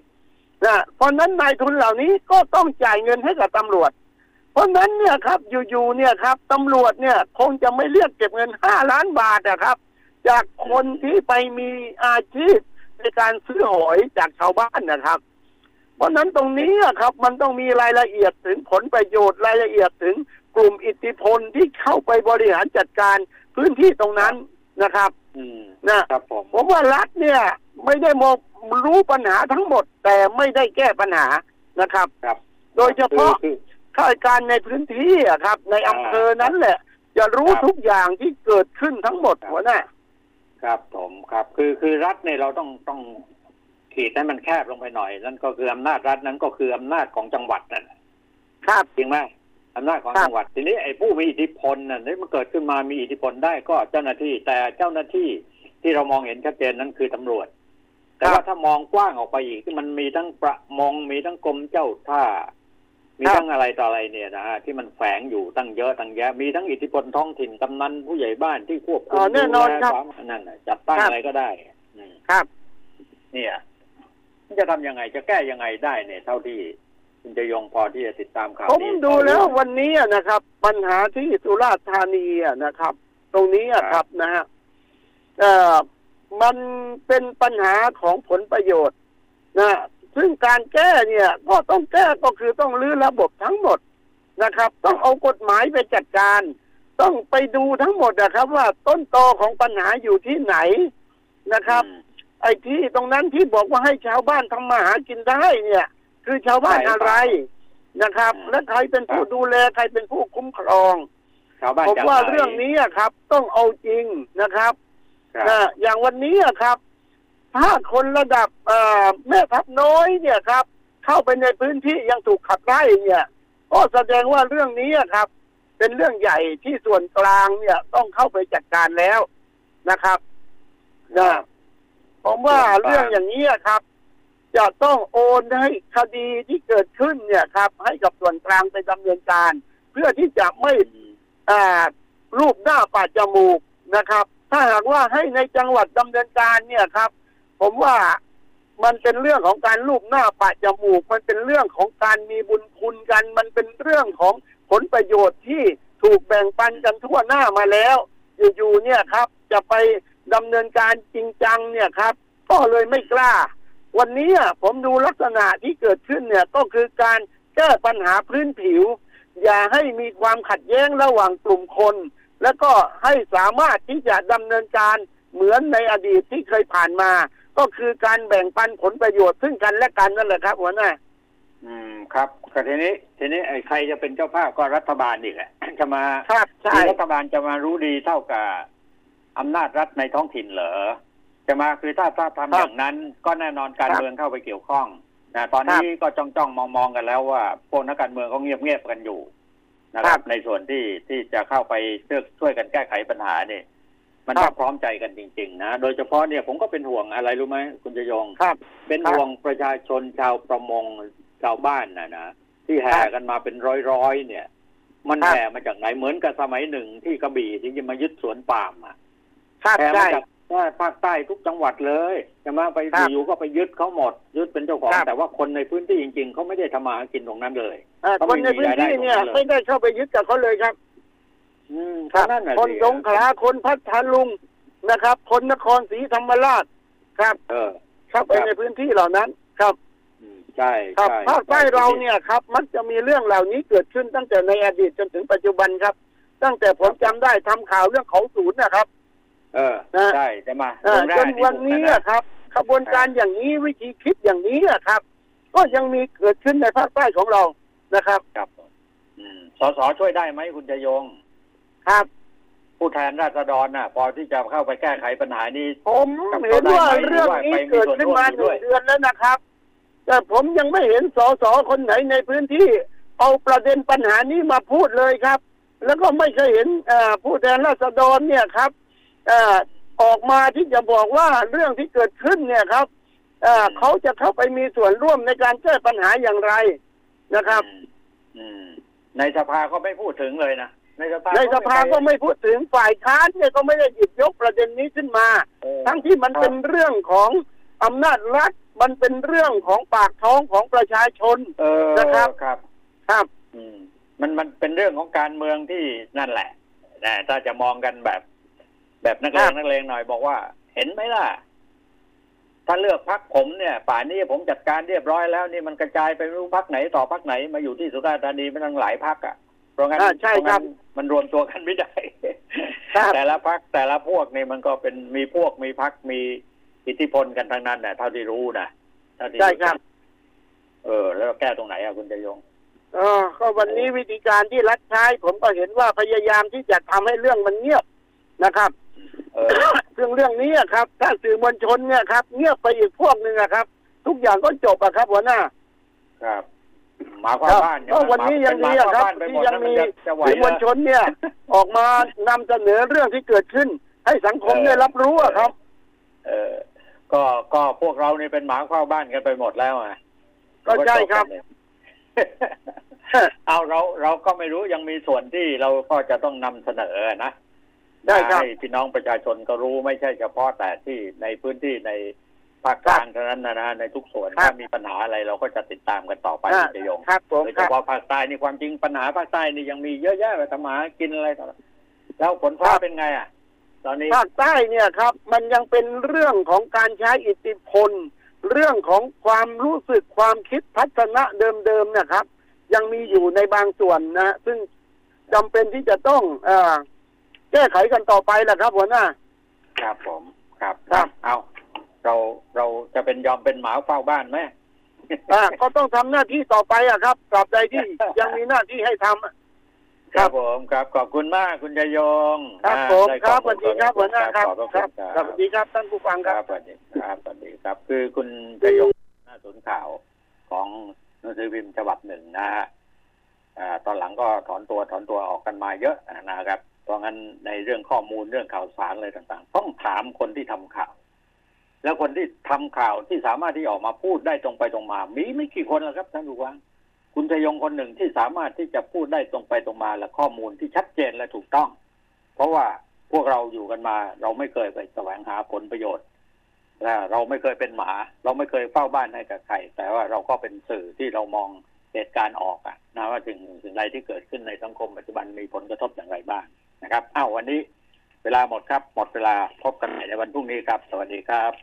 นะเพราะฉะนั้นนายทุนเหล่านี้ก็ต้องจ่ายเงินให้กับตำรวจ เพราะฉะนั้นเนี่ยครับอยู่ๆเนี่ยครับตำรวจเนี่ยคงจะไม่เรียกเก็บเงินห้าล้านบาทนะครับ จากคนที่ไปมีอาชีพในการซื้อหอยจากชาวบ้านนะครับ เพราะฉะนั้นตรงนี้อะครับ มันต้องมีรายละเอียดถึงผลประโยชน์รายละเอียดถึงกลุ่มอิทธิพลที่เข้าไปบริหารจัดการพื้นที่ตรงนั้นนะครับ อืมนะครับผมผมว่ารัฐเนี่ย ไม่ได้มองรู้ปัญหาทั้งหมด แต่ไม่ได้แก้ปัญหานะครับ ครับ โดยเฉพาะคือข้าราชการในพื้นที่อะครับ ในอำเภอนั้นแหละ จะรู้ครับทุกอย่างที่เกิดขึ้นทั้งหมดหัวหน้าครับผมครับ คือคือรัฐเนี่ยเราต้องต้องขีดให้มันแคบลงไปหน่อย นั่นก็คืออำนาจรัฐนั้นก็คืออำนาจของจังหวัดนั่นแหละครับจริงไหมอำนาจของครับจังหวัด ทีนี้ไอ้ผู้มีอิทธิพลน่ะนี่มันเกิดขึ้นมามีอิทธิพลได้ก็เจ้าหน้าที่ แต่เจ้าหน้าที่ที่เรามองเห็นชัดเจนนั้นคือตำรวจ แต่ว่าถ้ามองกว้างออกไปอีกที่มันมีทั้งประมงมีทั้งกรมเจ้าท่า มีทั้งอะไรต่ออะไรเนี่ยนะฮะที่มันแฝงอยู่ตั้งเยอะตั้งแยะ มีทั้งอิทธิพลท้องถิ่นกำนันผู้ใหญ่บ้านที่ควบคุอ๋มอแน่นอนครับดูแลความนั่นน่ะจัดตั้งครับอะไรก็ได้อืมครับ เนี่ยมันจะทำยังไงจะแก้ยังไงได้เนี่ย เท่าที่คุณจะยงพอที่จะติดตามข่าวผมนี้ดูแล้ววันนี้อะนะครับ ปัญหาที่สุราษฎร์ธานีอะนะครับ ตรงนี้อะครับนะฮะเอ่อ มันเป็นปัญหาของผลประโยชน์นะซึ่งการแก้เนี่ยก็ต้องแก้ก็คือต้องรื้อระบบทั้งหมดนะครับ ต้องเอากฎหมายไปจัดการ ต้องไปดูทั้งหมดนะครับ ว่าต้นตอของปัญหาอยู่ที่ไหนนะครับ ไอ้ที่ตรงนั้นที่บอกว่าให้ชาวบ้านทำมาหากินได้เนี่ย คือชาวบ้านอะไรนะครับ และใครเป็นผู้ดูแลใครเป็นผู้คุ้มครองชาวบ้านผมจะว่าไหนเรื่องนี้อะครับ ต้องเอาจริงนะครับครับ นะอย่างวันนี้อะครับ ถ้าคนระดับเอ่อแม่ทัพน้อยเนี่ยครับ เข้าไปในพื้นที่ยังถูกขับไล่เนี่ยก็แสดงว่าเรื่องนี้อะครับ เป็นเรื่องใหญ่ที่ส่วนกลางเนี่ยต้องเข้าไปจัดการแล้วนะครับนะผมว่าเรื่องอย่างนี้อะครับ จะต้องโอนให้คดีที่เกิดขึ้นเนี่ยครับ ให้กับส่วนกลางไปดำเนินการ เพื่อที่จะไม่อ่ารูปหน้าปาดจมูกนะครับ ถ้าหากว่าให้ในจังหวัดดำเนินการเนี่ยครับ ผมว่ามันเป็นเรื่องของการรูปหน้าปาดจมูก มันเป็นเรื่องของการมีบุญคุณกัน มันเป็นเรื่องของผลประโยชน์ที่ถูกแบ่งปันกันทั่วหน้ามาแล้วอยู่ๆเนี่ยครับ จะไปดำเนินการจริงจังเนี่ยครับ ก็เลยไม่กล้า วันนี้ผมดูลักษณะที่เกิดขึ้นเนี่ยก็คือการแก้ปัญหาพื้นผิว อย่าให้มีความขัดแย้งระหว่างกลุ่มคน แล้วก็ให้สามารถที่จะดำเนินการเหมือนในอดีตที่เคยผ่านมา ก็คือการแบ่งปันผลประโยชน์ซึ่งกันและกันนั่นแหละครับหัวหน้าอืมครับก็ทีนี้ ทีนี้ไอ้ใครจะเป็นเจ้าภาพก็รัฐบาลนี่แหละจะมาครับใช่คือรัฐบาลจะมารู้ดีเท่ากับอำนาจรัฐในท้องถิ่นเหรอจะมาคือถ้าถ้าทำอย่างนั้น ก็แน่นอนการเมืองเข้าไปเกี่ยวข้องนะตอนนี้ก็จ้องจ้องมองมองๆกันแล้วว่าพวกนักการเมืองเขาเงียบเงียบๆกันอยู่ นะครับ ในส่วนที่ที่จะเข้าไปช่วยช่วยกันแก้ไขปัญหาเนี่ยมันต้องพร้อมใจกันจริง ๆ นะ โดยเฉพาะเนี่ยผมก็เป็นห่วงอะไรรู้ไหมคุณจยงครับเป็นห่วงประชาชนชาวประมงชาวบ้านนะนะที่แห่กันมาเป็นร้อยๆเนี่ย มันครับแห่มาจากไหนเหมือนกับสมัยหนึ่งที่กระบี่ที่จะมายึดสวนปาล์มอะครับแห่มาใช่จาก ภาคใต้ทุกจังหวัดเลยจะมาไปครับอยู่ก็ไปยึดเขาหมด ยึดเป็นเจ้าของ ครับ แต่ว่าคนในพื้นที่จริง ๆเขาไม่ได้ทำมาหากินตรงนั้นเลย เอ่อเขาคไม่นในมีพื้นรายได้ที่เนี่ยตรงนั้นเลยไม่ได้เข้าไปยึดกับเขาเลยครับ อืมครับนั่นน่ะคนสิสงขลาคนพัทลุงนะครับ คนนครศรีธรรมราชครับ เออ เข้าไปครับ ในพื้นที่เหล่านั้น ครับอืมใช่ครับใช่ภาคใต้เราเนี่ยครับ มักจะมีเรื่องเหล่านี้เกิดขึ้นตั้งแต่ในอดีตจนถึงปัจจุบันครับ ตั้งแต่ผมจำได้ทำข่าวเรื่องเขาศูนย์นะครับ เออนะใช่จะมาเอ่อเมืองแร่จนวันนี้ที่ถูกะอะครับขบวนการอย่างนี้วิธีคิดอย่างนี้อะครับ ก็ยังมีเกิดขึ้นในภาคใต้ของเรานะครับครับอืมสสช่วยได้ไหมคุณจะยง ครับ ผู้แทนราษฎรน่ะ พอที่จะเข้าไปแก้ไขปัญหานี้ ผมกับเห็นว่าเขาได้ไหมเรื่องนี้เกิดขึ้นมาหหรือนึ่ว่าไปมีส่วนร่วมอยู่ด้วยงเดือนแล้วนะครับ แต่ผมยังไม่เห็นสสคนไหนในพื้นที่ เอาประเด็นปัญหานี้มาพูดเลยครับ แล้วก็ไม่เคยเห็นเอ่อผู้แทนราษฎรเนี่ยครับเอ่อออกมาที่จะบอกว่าเรื่องที่เกิดขึ้นเนี่ยครับเอ่อเขาจะเข้าไปมีส่วนร่วมในการแก้ปัญหาอย่างไรนะครับอืมอืมในสภาก็ไม่พูดถึงเลยนะในสภาในสภาก็ไม่พูดถึงฝ่ายค้านเนี่ยก็ไม่ได้หยิบยกประเด็นนี้ขึ้นมาเออทั้งที่มันเป็นเรื่องของอำนาจรัฐมันเป็นเรื่องของปากท้องของประชาชนเออนะครับครับ ครับอืมมันมันเป็นเรื่องของการเมืองที่นั่นแหละนะถ้าจะมองกันแบบ แบบนักเลครังบนักเลงหน่อยบอกว่า เห็นไหมล่ะ ถ้าเลือกพักผมเนี่ย ป่านนี้ผมจัดการเรียบร้อยแล้วนี่มันกระจายไปไม่รู้พักไหนต่อพักไหนมาอยู่ที่สุราษฎร์ธานีมันตั้งหลายพักอะเพราะงั้นอ่าใช่ครับเพาะงั้นมันรวมตัวกันไม่ได้ครับแต่ละพักแต่ละพวกนี่มันก็เป็นมีพวกมีพักมีอิทธิพลกันทั้งนั้นนะเท่าที่รู้นะเท่าที่ใช่ครับ เออ แล้วแก้ตรงไหนอะคุณจะยงเออก็วันนี้วิธีการที่รัฐใช้ผมก็เห็นว่าพยายามที่จะทำให้เรื่องมันเงียบนะครับเออ ซึ่งเรื่องนี้อะครับถ้าสื่อมวลชนเนี่ยครับ เงียบไปอีกพวกหนึ่งอะครับ ทุกอย่างก็จบอะครับหัวหน้า ครับหมาควาคมรับบ้านเนี่ยก็วันนี้ยังดีอะครับเป็นที่หมายังความีบ้านไปหดสื่อแล้วมวมันลจะชนเนี่ย ออกมานำเสนอเรื่องที่เกิดขึ้น ให้สังคมได้รับรู้อะครับ เออก็ก็พวกเรานี่เป็นหมาเข้าบ้านกันไปหมดแล้วอะก็ใช่ครับเอาเราเราก็ไม่รู้ยังมีส่วนที่เราก็จะต้องนำเสนอนะ ได้ครับให้พี่น้องประชาชนก็รู้ไม่ใช่เฉพาะแต่ที่ในพื้นที่ในภาคกลางเท่านั้นนะนะในทุกส่วนครับถ้ามีปัญหาอะไรเราก็จะติดตามกันต่อไปอ่าคุณจะยงครับผมโดยคเฉรับพาะภาคใต้นี่ความจริงปัญหาภาคใต้นี่ยังมีเยอะแยะไปทำหากินอะไรต่ออะไรแล้วฝนฟ้าครับเป็นไงอะ ตอนนี้ภาคใต้เนี่ยครับ มันยังเป็นเรื่องของการใช้อิทธิพล เรื่องของความรู้สึกความคิดทัศนะเดิมๆนะครับ ยังมีอยู่ในบางส่วนนะ ซึ่งจำเป็นที่จะต้องเออ แก้ไขกันต่อไปแหละครับหัวหน้า ครับผมครับครับเอาเราเราจะเป็นยอมเป็นหมาเฝ้าบ้านไหมอ่าก็ต้องทำหน้าที่ต่อไปอะครับตราบใดที่ยังมีหน้าที่ให้ทำอะครับผมครับขอบคุณมากคุณยยงครับอ่าผมได้ครับสข้อวัสดีครับหัวหน้าครับขอบพระคคุรับณครับสวัสดีครับท่านผู้ฟังคครัรับบสวัสดีครับสวัสดีครับ คือคุณยยงหน้าศูนย์ข่าวของหนังสือพิมพ์ฉบับหนึ่งนะฮะอ่าตอนหลังก็ถอนตัวถอนตัวออกกันมาเยอะนะครับ เพราะงั้นในเรื่องข้อมูลเรื่องข่าวสารอะไรต่าง ๆ ต้องถามคนที่ทำข่าว แล้วคนที่ทำข่าวที่สามารถที่ออกมาพูดได้ตรงไปตรงมา มีไม่กี่คนแล้วครับท่านผู้ฟังคุณชยงคนหนึ่งที่สามารถที่จะพูดได้ตรงไปตรงมา และข้อมูลที่ชัดเจนและถูกต้อง เพราะว่าพวกเราอยู่กันมา เราไม่เคยไปแสวงหาผลประโยชน์และเราไม่เคยเป็นหมา เราไม่เคยเฝ้าบ้านให้กับใครแต่ว่าเราก็เป็นสื่อที่เรามองเหตุการณ์ออกอะนะว่าถึงสิ่งใดที่เกิดขึ้นในสังคมปัจจุบันมีผลกระทบอย่างไรบ้าง นะครับอ้าววันนี้เวลาหมดครับ หมดเวลาพบกันใหม่ในวันพรุ่งนี้ครับ สวัสดีครับ